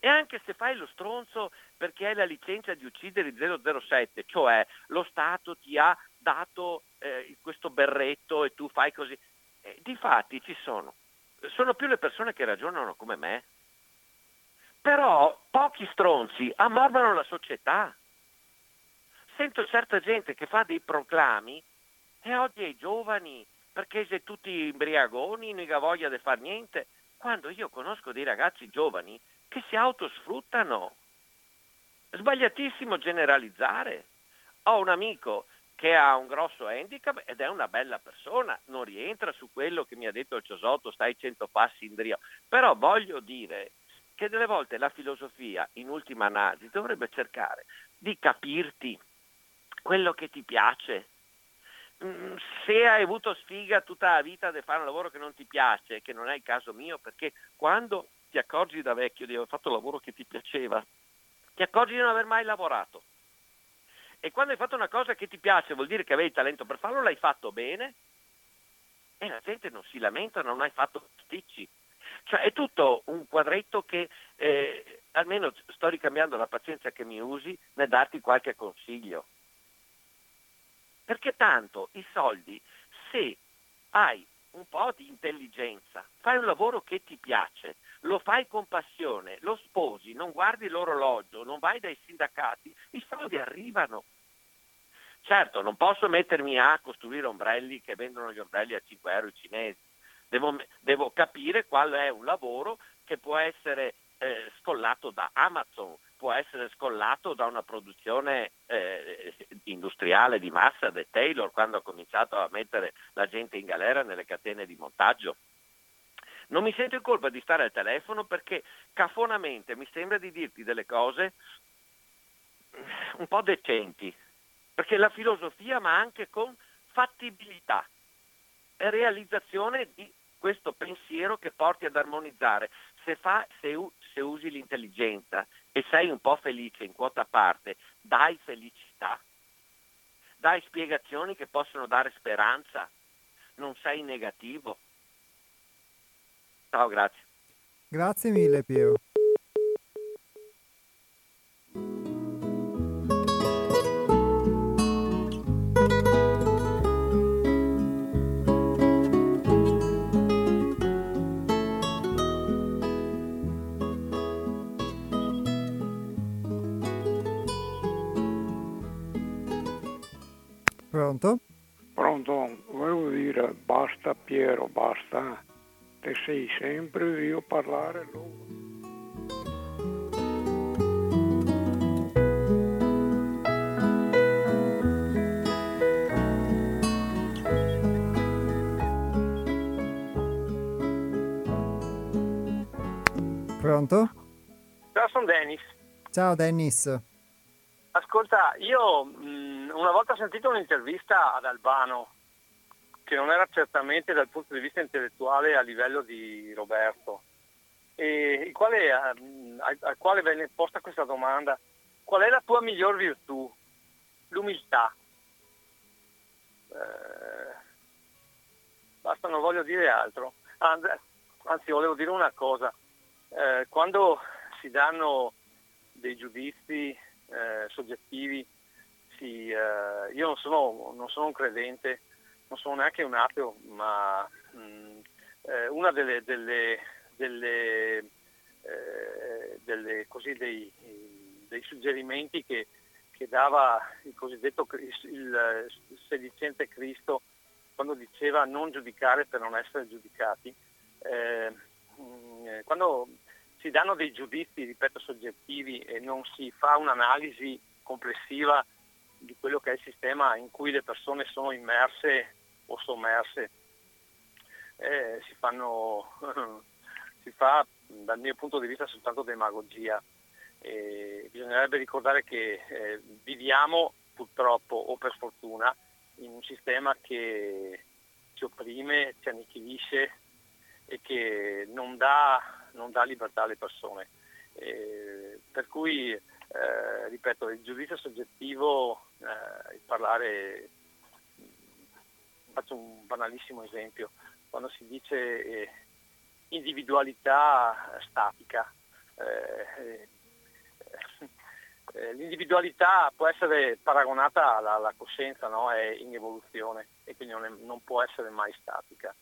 D: E anche se fai lo stronzo perché hai la licenza di uccidere 007, cioè lo Stato ti ha dato eh, questo berretto e tu fai così, eh, di fatti ci sono. Sono più le persone che ragionano come me. Però pochi stronzi ammorbano la società. Sento certa gente che fa dei proclami e odia i giovani, perché se tutti imbriagoni, non ha voglia di fare niente, quando io conosco dei ragazzi giovani che si autosfruttano. Sbagliatissimo generalizzare. Ho un amico che ha un grosso handicap ed è una bella persona, non rientra su quello che mi ha detto il Ciosotto, stai cento passi in drio. Però voglio dire che delle volte la filosofia, in ultima analisi, dovrebbe cercare di capirti quello che ti piace, se hai avuto sfiga tutta la vita di fare un lavoro che non ti piace, che non è il caso mio, perché quando ti accorgi da vecchio di aver fatto un lavoro che ti piaceva, ti accorgi di non aver mai lavorato. E quando hai fatto una cosa che ti piace, vuol dire che avevi talento per farlo, l'hai fatto bene e la gente non si lamenta, non hai fatto sticci. Cioè è tutto un quadretto che eh, almeno sto ricambiando la pazienza che mi usi nel darti qualche consiglio. Perché tanto i soldi, se hai un po' di intelligenza, fai un lavoro che ti piace, lo fai con passione, lo sposi, non guardi l'orologio, non vai dai sindacati, i soldi arrivano. Certo, non posso mettermi a costruire ombrelli che vendono gli ombrelli a 5 euro i cinesi. Devo, devo capire qual è un lavoro che può essere eh, scollato da Amazon, può essere scollato da una produzione eh, industriale di massa del Taylor quando ha cominciato a mettere la gente in galera nelle catene di montaggio. Non mi sento in colpa di stare al telefono perché cafonamente mi sembra di dirti delle cose un po' decenti, perché la filosofia ma anche con fattibilità e realizzazione di questo pensiero che porti ad armonizzare. Se, fa, se, se usi l'intelligenza e sei un po' felice in quota parte, dai felicità, dai spiegazioni che possono dare speranza, non sei negativo. Ciao, grazie.
A: Grazie mille Piero. Pronto?
E: Pronto, volevo dire basta Piero, basta, te sei sempre io a parlare loro.
A: Pronto?
F: Ciao, sono Dennis.
A: Ciao Dennis.
F: Ascolta, io mh una volta sentito un'intervista ad Albano, che non era certamente dal punto di vista intellettuale a livello di Roberto, il quale, al, al quale venne posta questa domanda, qual è la tua miglior virtù? L'umiltà. Eh, basta, non voglio dire altro. Anzi, volevo dire una cosa. Eh, quando si danno dei giudizi eh, soggettivi, sì, eh, io non sono, non sono, un credente, non sono neanche un ateo, ma mh, mm, eh, una delle, delle, delle, eh, delle così, dei, dei, suggerimenti che, che, dava il cosiddetto il, sedicente Cristo quando diceva non giudicare per non essere giudicati, eh, mm, quando si danno dei giudizi, ripeto, soggettivi e non si fa un'analisi complessiva di quello che è il sistema in cui le persone sono immerse o sommerse. Eh, si, fanno, [laughs] si fa dal mio punto di vista soltanto demagogia. Eh, bisognerebbe ricordare che eh, viviamo purtroppo o per fortuna in un sistema che ci opprime, ci annichilisce e che non dà non dà libertà alle persone. Eh, per cui, eh, ripeto, il giudizio soggettivo, eh, parlare, faccio un banalissimo esempio, quando si dice eh, individualità statica, eh, [laughs] eh, l'individualità può essere paragonata alla, alla coscienza, no? è in evoluzione e quindi non, è, non può essere mai statica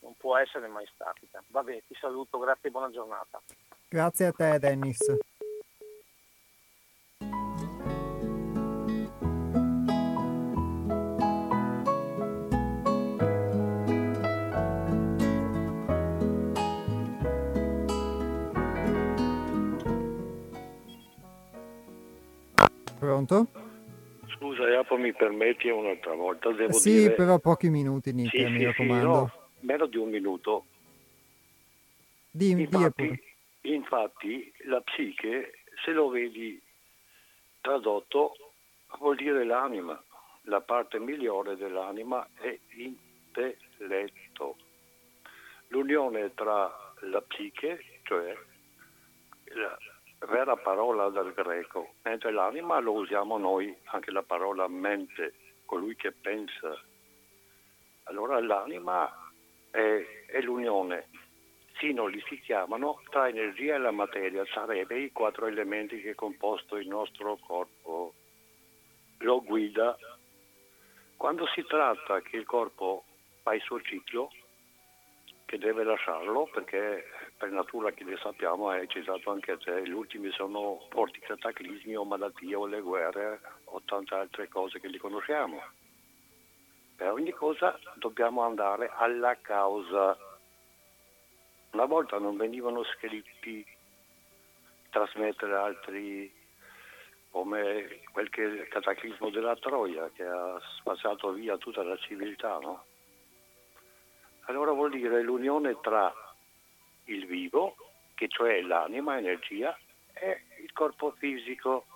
F: non può essere mai statica. Vabbè, ti saluto, grazie e buona giornata.
A: Grazie a te Dennis. Pronto?
B: Scusa, Iapo, mi permetti un'altra volta? Devo
A: sì,
B: dire...
A: però pochi minuti, Nick,
B: sì,
A: mi
B: sì,
A: raccomando.
B: Sì, no, meno di un minuto.
A: Di,
B: infatti, infatti, la psiche, se lo vedi tradotto, vuol dire l'anima. La parte migliore dell'anima è intelletto. L'unione tra la psiche, cioè la vera parola del greco, mentre l'anima lo usiamo noi, anche la parola mente, colui che pensa. Allora l'anima è, è l'unione, sinoli si chiamano, tra energia e la materia, sarebbe i quattro elementi che composto il nostro corpo lo guida. Quando si tratta che il corpo fa il suo ciclo, che deve lasciarlo, perché per natura che ne sappiamo, hai citato anche te, gli ultimi sono forti cataclismi o malattie o le guerre o tante altre cose che li conosciamo. Per ogni cosa dobbiamo andare alla causa. Una volta non venivano scritti trasmettere altri come quel che cataclismo della Troia che ha spazzato via tutta la civiltà, no? Allora vuol dire l'unione tra il vivo, che cioè l'anima, energia, e il corpo fisico.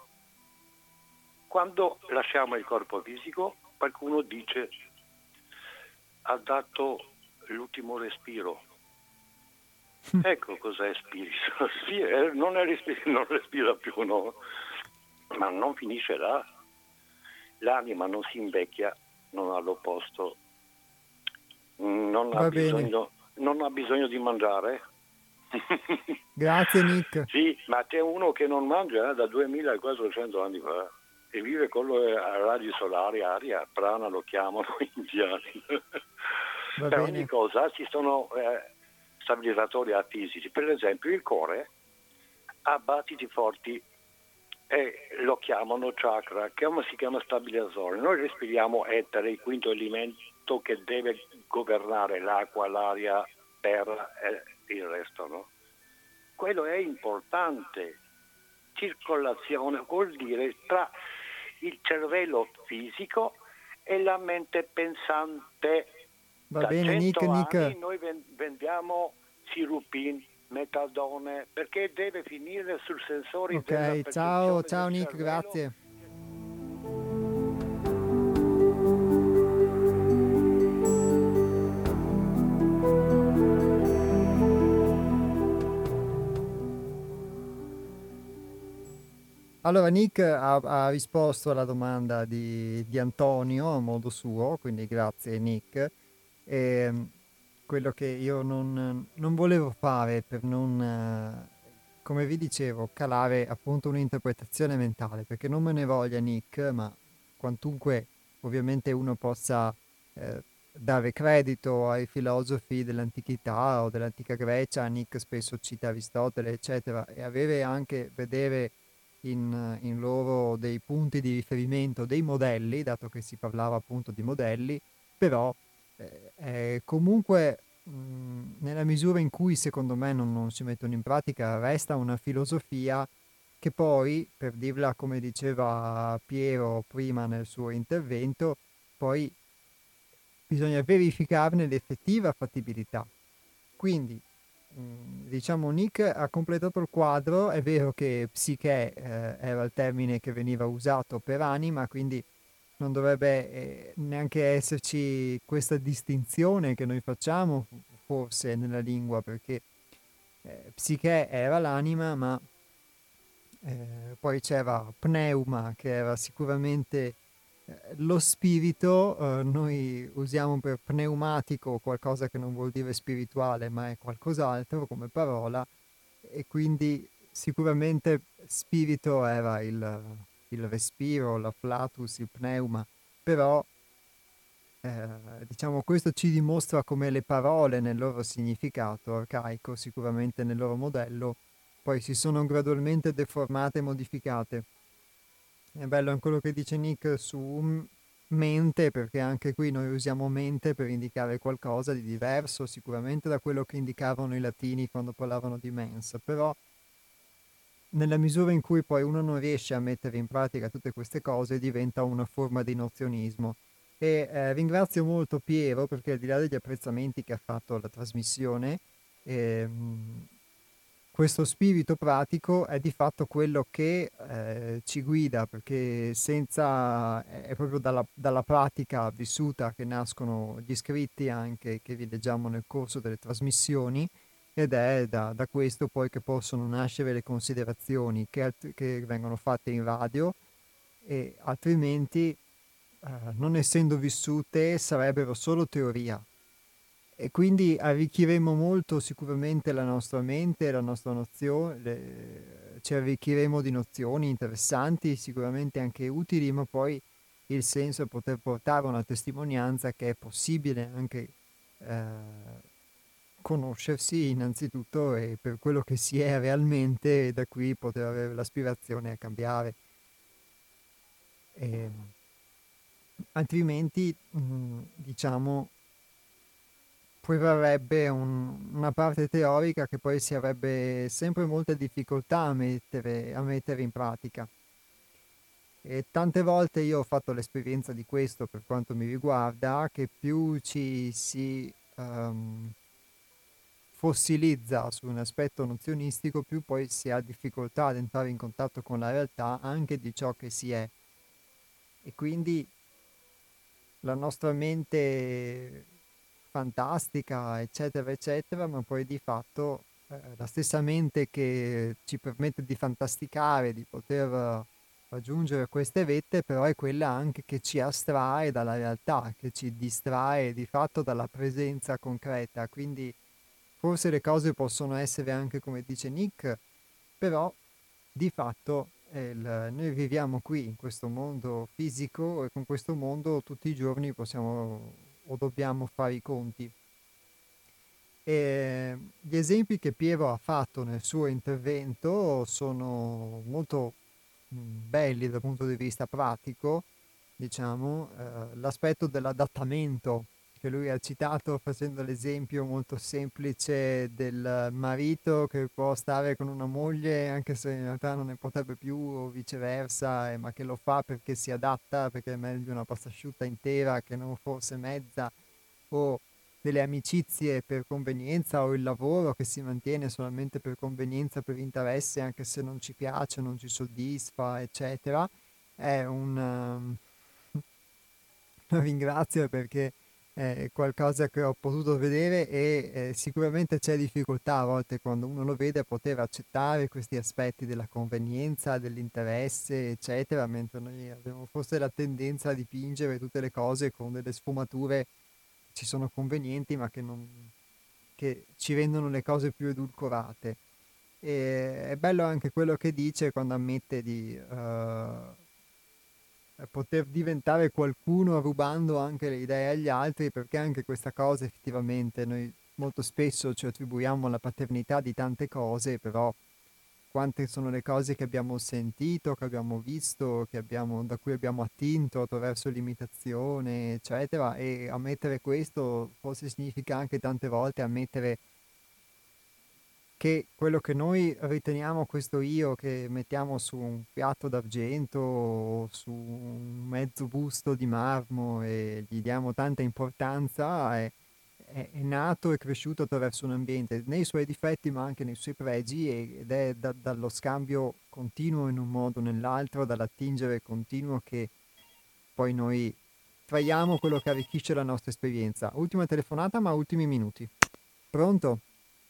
B: Quando lasciamo il corpo fisico, qualcuno dice ha dato l'ultimo respiro. [laughs] Ecco cos'è spirito. [laughs] Eh, non, respira, non respira più, no? ma non finisce là. L'anima non si invecchia, non ha l'opposto, non, ha bisogno, non ha bisogno di mangiare. [laughs]
A: Grazie Nick.
B: sì, ma c'è uno che non mangia eh, da 2400 anni fa e vive con le raggi solari, aria, prana lo chiamano [laughs] indiani.
A: Va
B: per
A: bene.
B: ogni cosa ci sono eh, stabilizzatori fisici. Per esempio il cuore ha battiti forti e lo chiamano chakra, che si chiama stabilizzatore. Noi respiriamo etere, il quinto elemento che deve governare l'acqua, l'aria, terra e il resto. No? Quello è importante. Circolazione vuol dire tra il cervello fisico e la mente pensante.
A: Va
B: da
A: bene, Nick,
B: 100
A: Nick.
B: noi vendiamo sirupin, metadone, perché deve finire sul sensore
A: Ok, ciao, ciao Nick, grazie. Allora, Nick ha, ha, risposto alla domanda di, di, Antonio a modo suo, quindi grazie Nick. E, ehm, quello che io non, non volevo fare per non, come vi dicevo, calare appunto un'interpretazione mentale, perché non me ne voglia Nick, ma quantunque ovviamente uno possa eh, dare credito ai filosofi dell'antichità o dell'antica Grecia, Nick spesso cita Aristotele, eccetera, e avere anche, vedere in, in loro dei punti di riferimento, dei modelli, dato che si parlava appunto di modelli, però eh, comunque mh, nella misura in cui secondo me non, non, si mettono in pratica resta una filosofia che poi, per dirla come diceva Piero prima nel suo intervento, poi bisogna verificarne l'effettiva fattibilità. Quindi diciamo Nick ha completato il quadro, è vero che psiche eh, era il termine che veniva usato per anima, quindi non dovrebbe eh, neanche esserci questa distinzione che noi facciamo forse nella lingua, perché eh, psiche era l'anima, ma eh, poi c'era pneuma che era sicuramente lo spirito eh, noi usiamo per pneumatico qualcosa che non vuol dire spirituale ma è qualcos'altro come parola e quindi sicuramente spirito era il, il respiro, la flatus, il pneuma, però eh, diciamo questo ci dimostra come le parole nel loro significato arcaico, sicuramente nel loro modello, poi si sono gradualmente deformate e modificate. È bello anche quello che dice Nick su mente, perché anche qui noi usiamo mente per indicare qualcosa di diverso sicuramente da quello che indicavano i latini quando parlavano di mens, però nella misura in cui poi uno non riesce a mettere in pratica tutte queste cose diventa una forma di nozionismo. E eh, ringrazio molto Piero perché al di là degli apprezzamenti che ha fatto alla trasmissione, ehm, questo spirito pratico è di fatto quello che eh, ci guida, perché senza, è proprio dalla, dalla, pratica vissuta che nascono gli scritti anche che vi leggiamo nel corso delle trasmissioni ed è da, da questo poi che possono nascere le considerazioni che, che vengono fatte in radio e altrimenti eh, non essendo vissute sarebbero solo teoria e quindi arricchiremo molto sicuramente la nostra mente, la nostra nozione, le, ci arricchiremo di nozioni interessanti, sicuramente anche utili, ma poi il senso è poter portare una testimonianza che è possibile anche eh, conoscersi innanzitutto e per quello che si è realmente e da qui poter avere l'aspirazione a cambiare. E, altrimenti, mh, diciamo, prevarrebbe un, una parte teorica che poi si avrebbe sempre molte difficoltà a mettere, a mettere in pratica. E tante volte io ho fatto l'esperienza di questo per quanto mi riguarda, che più ci si um, fossilizza su un aspetto nozionistico, più poi si ha difficoltà ad entrare in contatto con la realtà anche di ciò che si è. E quindi la nostra mente fantastica, eccetera, eccetera, ma poi di fatto eh, la stessa mente che ci permette di fantasticare, di poter raggiungere queste vette, però è quella anche che ci astrae dalla realtà, che ci distrae di fatto dalla presenza concreta. Quindi forse le cose possono essere anche come dice Nick, però di fatto il, noi viviamo qui in questo mondo fisico e con questo mondo tutti i giorni possiamo o dobbiamo fare i conti. E gli esempi che Piero ha fatto nel suo intervento sono molto belli dal punto di vista pratico, diciamo, eh, l'aspetto dell'adattamento che lui ha citato facendo l'esempio molto semplice del marito che può stare con una moglie anche se in realtà non ne potrebbe più o viceversa, eh, ma che lo fa perché si adatta, perché è meglio una pasta asciutta intera che non forse mezza, o delle amicizie per convenienza o il lavoro che si mantiene solamente per convenienza, per interesse, anche se non ci piace, non ci soddisfa, eccetera, è un... [laughs] Um, ringrazio perché è qualcosa che ho potuto vedere e eh, sicuramente c'è difficoltà a volte quando uno lo vede a poter accettare questi aspetti della convenienza, dell'interesse, eccetera, mentre noi abbiamo forse la tendenza a dipingere tutte le cose con delle sfumature ci sono convenienti ma che, non, che ci rendono le cose più edulcorate. E è bello anche quello che dice quando ammette di uh, poter diventare qualcuno rubando anche le idee agli altri, perché anche questa cosa effettivamente noi molto spesso ci attribuiamo la paternità di tante cose, però quante sono le cose che abbiamo sentito, che abbiamo visto, che abbiamo, da cui abbiamo attinto attraverso l'imitazione, eccetera, e ammettere questo forse significa anche tante volte ammettere che quello che noi riteniamo questo io che mettiamo su un piatto d'argento o su un mezzo busto di marmo e gli diamo tanta importanza è, è, è, nato e cresciuto attraverso un ambiente, nei suoi difetti ma anche nei suoi pregi ed è da, dallo scambio continuo in un modo o nell'altro, dall'attingere continuo che poi noi traiamo quello che arricchisce la nostra esperienza. Ultima telefonata ma ultimi minuti. Pronto?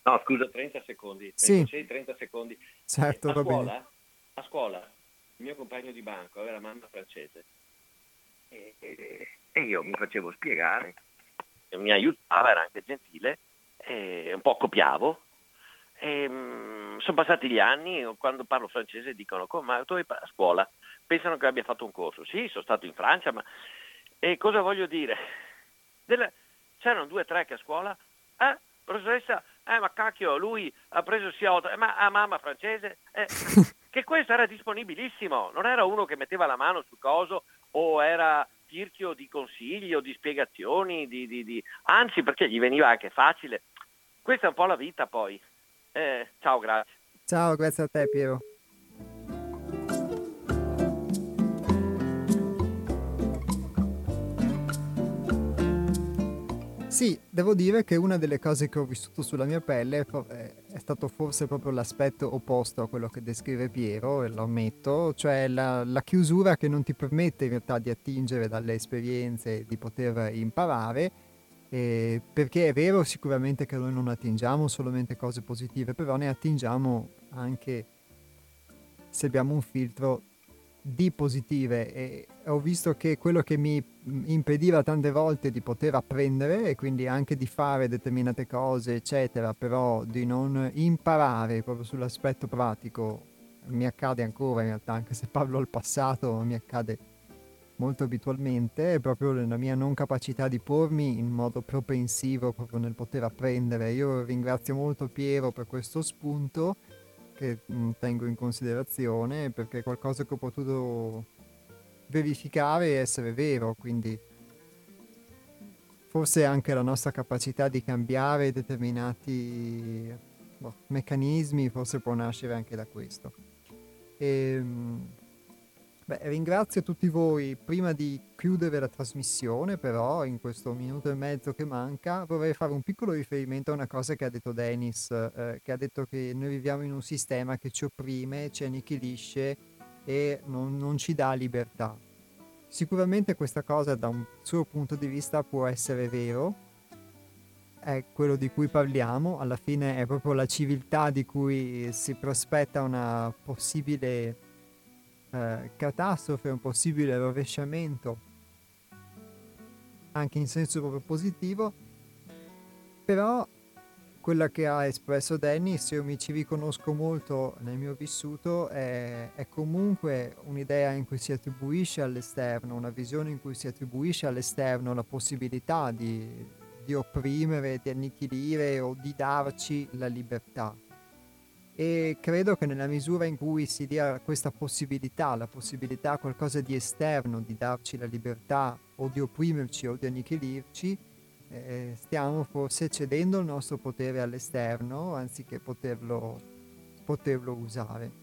D: No, scusa, 30 secondi.
A: Sì.
D: 30 secondi.
A: Certo,
D: a
A: va
D: scuola,
A: bene.
D: A scuola, il mio compagno di banco aveva la mamma francese e, e, e io mi facevo spiegare mi aiutava, era anche gentile, un po' copiavo. E, mh, sono passati gli anni, quando parlo francese dicono, ma tu hai a scuola? Pensano che abbia fatto un corso. Sì, sono stato in Francia, ma... E cosa voglio dire? Della... C'erano due o tre che a scuola, eh, professoressa, eh, ma cacchio, lui ha preso sia 8, eh, ma a mamma francese? Eh, [laughs] che questo era disponibilissimo, non era uno che metteva la mano sul coso o era tirchio di consigli o di spiegazioni, di, di, di... anzi perché gli veniva anche facile. Questa è un po' la vita poi. Eh, ciao, grazie.
A: Ciao, grazie a te Piero. Sì, devo dire che una delle cose che ho vissuto sulla mia pelle è stato forse proprio l'aspetto opposto a quello che descrive Piero, e lo ammetto, cioè la, la chiusura che non ti permette in realtà di attingere dalle esperienze di poter imparare, eh, perché è vero sicuramente che noi non attingiamo solamente cose positive, però ne attingiamo anche se abbiamo un filtro di positive e ho visto che quello che mi impediva tante volte di poter apprendere e quindi anche di fare determinate cose eccetera però di non imparare proprio sull'aspetto pratico mi accade ancora in realtà anche se parlo al passato mi accade molto abitualmente è proprio la mia non capacità di pormi in modo propensivo proprio nel poter apprendere. Io ringrazio molto Piero per questo spunto che mh, tengo in considerazione perché è qualcosa che ho potuto verificare e essere vero, quindi forse anche la nostra capacità di cambiare determinati boh, meccanismi forse può nascere anche da questo. E, ehm, Beh, ringrazio tutti voi. Prima di chiudere la trasmissione, però, in questo minuto e mezzo che manca, vorrei fare un piccolo riferimento a una cosa che ha detto Dennis, eh, che ha detto che noi viviamo in un sistema che ci opprime, ci annichilisce e non, non ci dà libertà. Sicuramente questa cosa da un suo punto di vista può essere vero, è quello di cui parliamo, alla fine è proprio la civiltà di cui si prospetta una possibile eh, catastrofe, un possibile rovesciamento, anche in senso proprio positivo, però quella che ha espresso Dennis, io mi ci riconosco molto nel mio vissuto, è, è, comunque un'idea in cui si attribuisce all'esterno, una visione in cui si attribuisce all'esterno la possibilità di, di opprimere, di annichilire o di darci la libertà e credo che nella misura in cui si dia questa possibilità, la possibilità a qualcosa di esterno di darci la libertà o di opprimerci o di annichilirci, eh, stiamo forse cedendo il nostro potere all'esterno anziché poterlo, poterlo usare.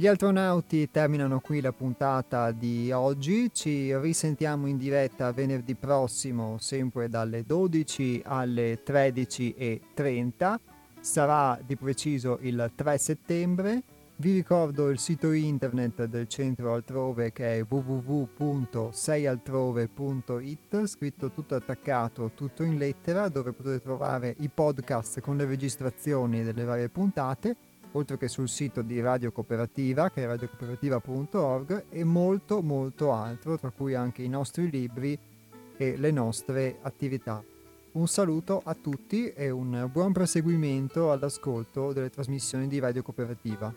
A: Gli astronauti terminano qui la puntata di oggi, ci risentiamo in diretta venerdì prossimo sempre dalle 12 alle 13.30, sarà di preciso il 3 settembre. Vi ricordo il sito internet del centro altrove che è www.seialtrove.it, scritto tutto attaccato, tutto in lettera, dove potete trovare i podcast con le registrazioni delle varie puntate oltre che sul sito di Radio Cooperativa, che è radiocooperativa.org, e molto molto altro, tra cui anche i nostri libri e le nostre attività. Un saluto a tutti e un buon proseguimento all'ascolto delle trasmissioni di Radio Cooperativa.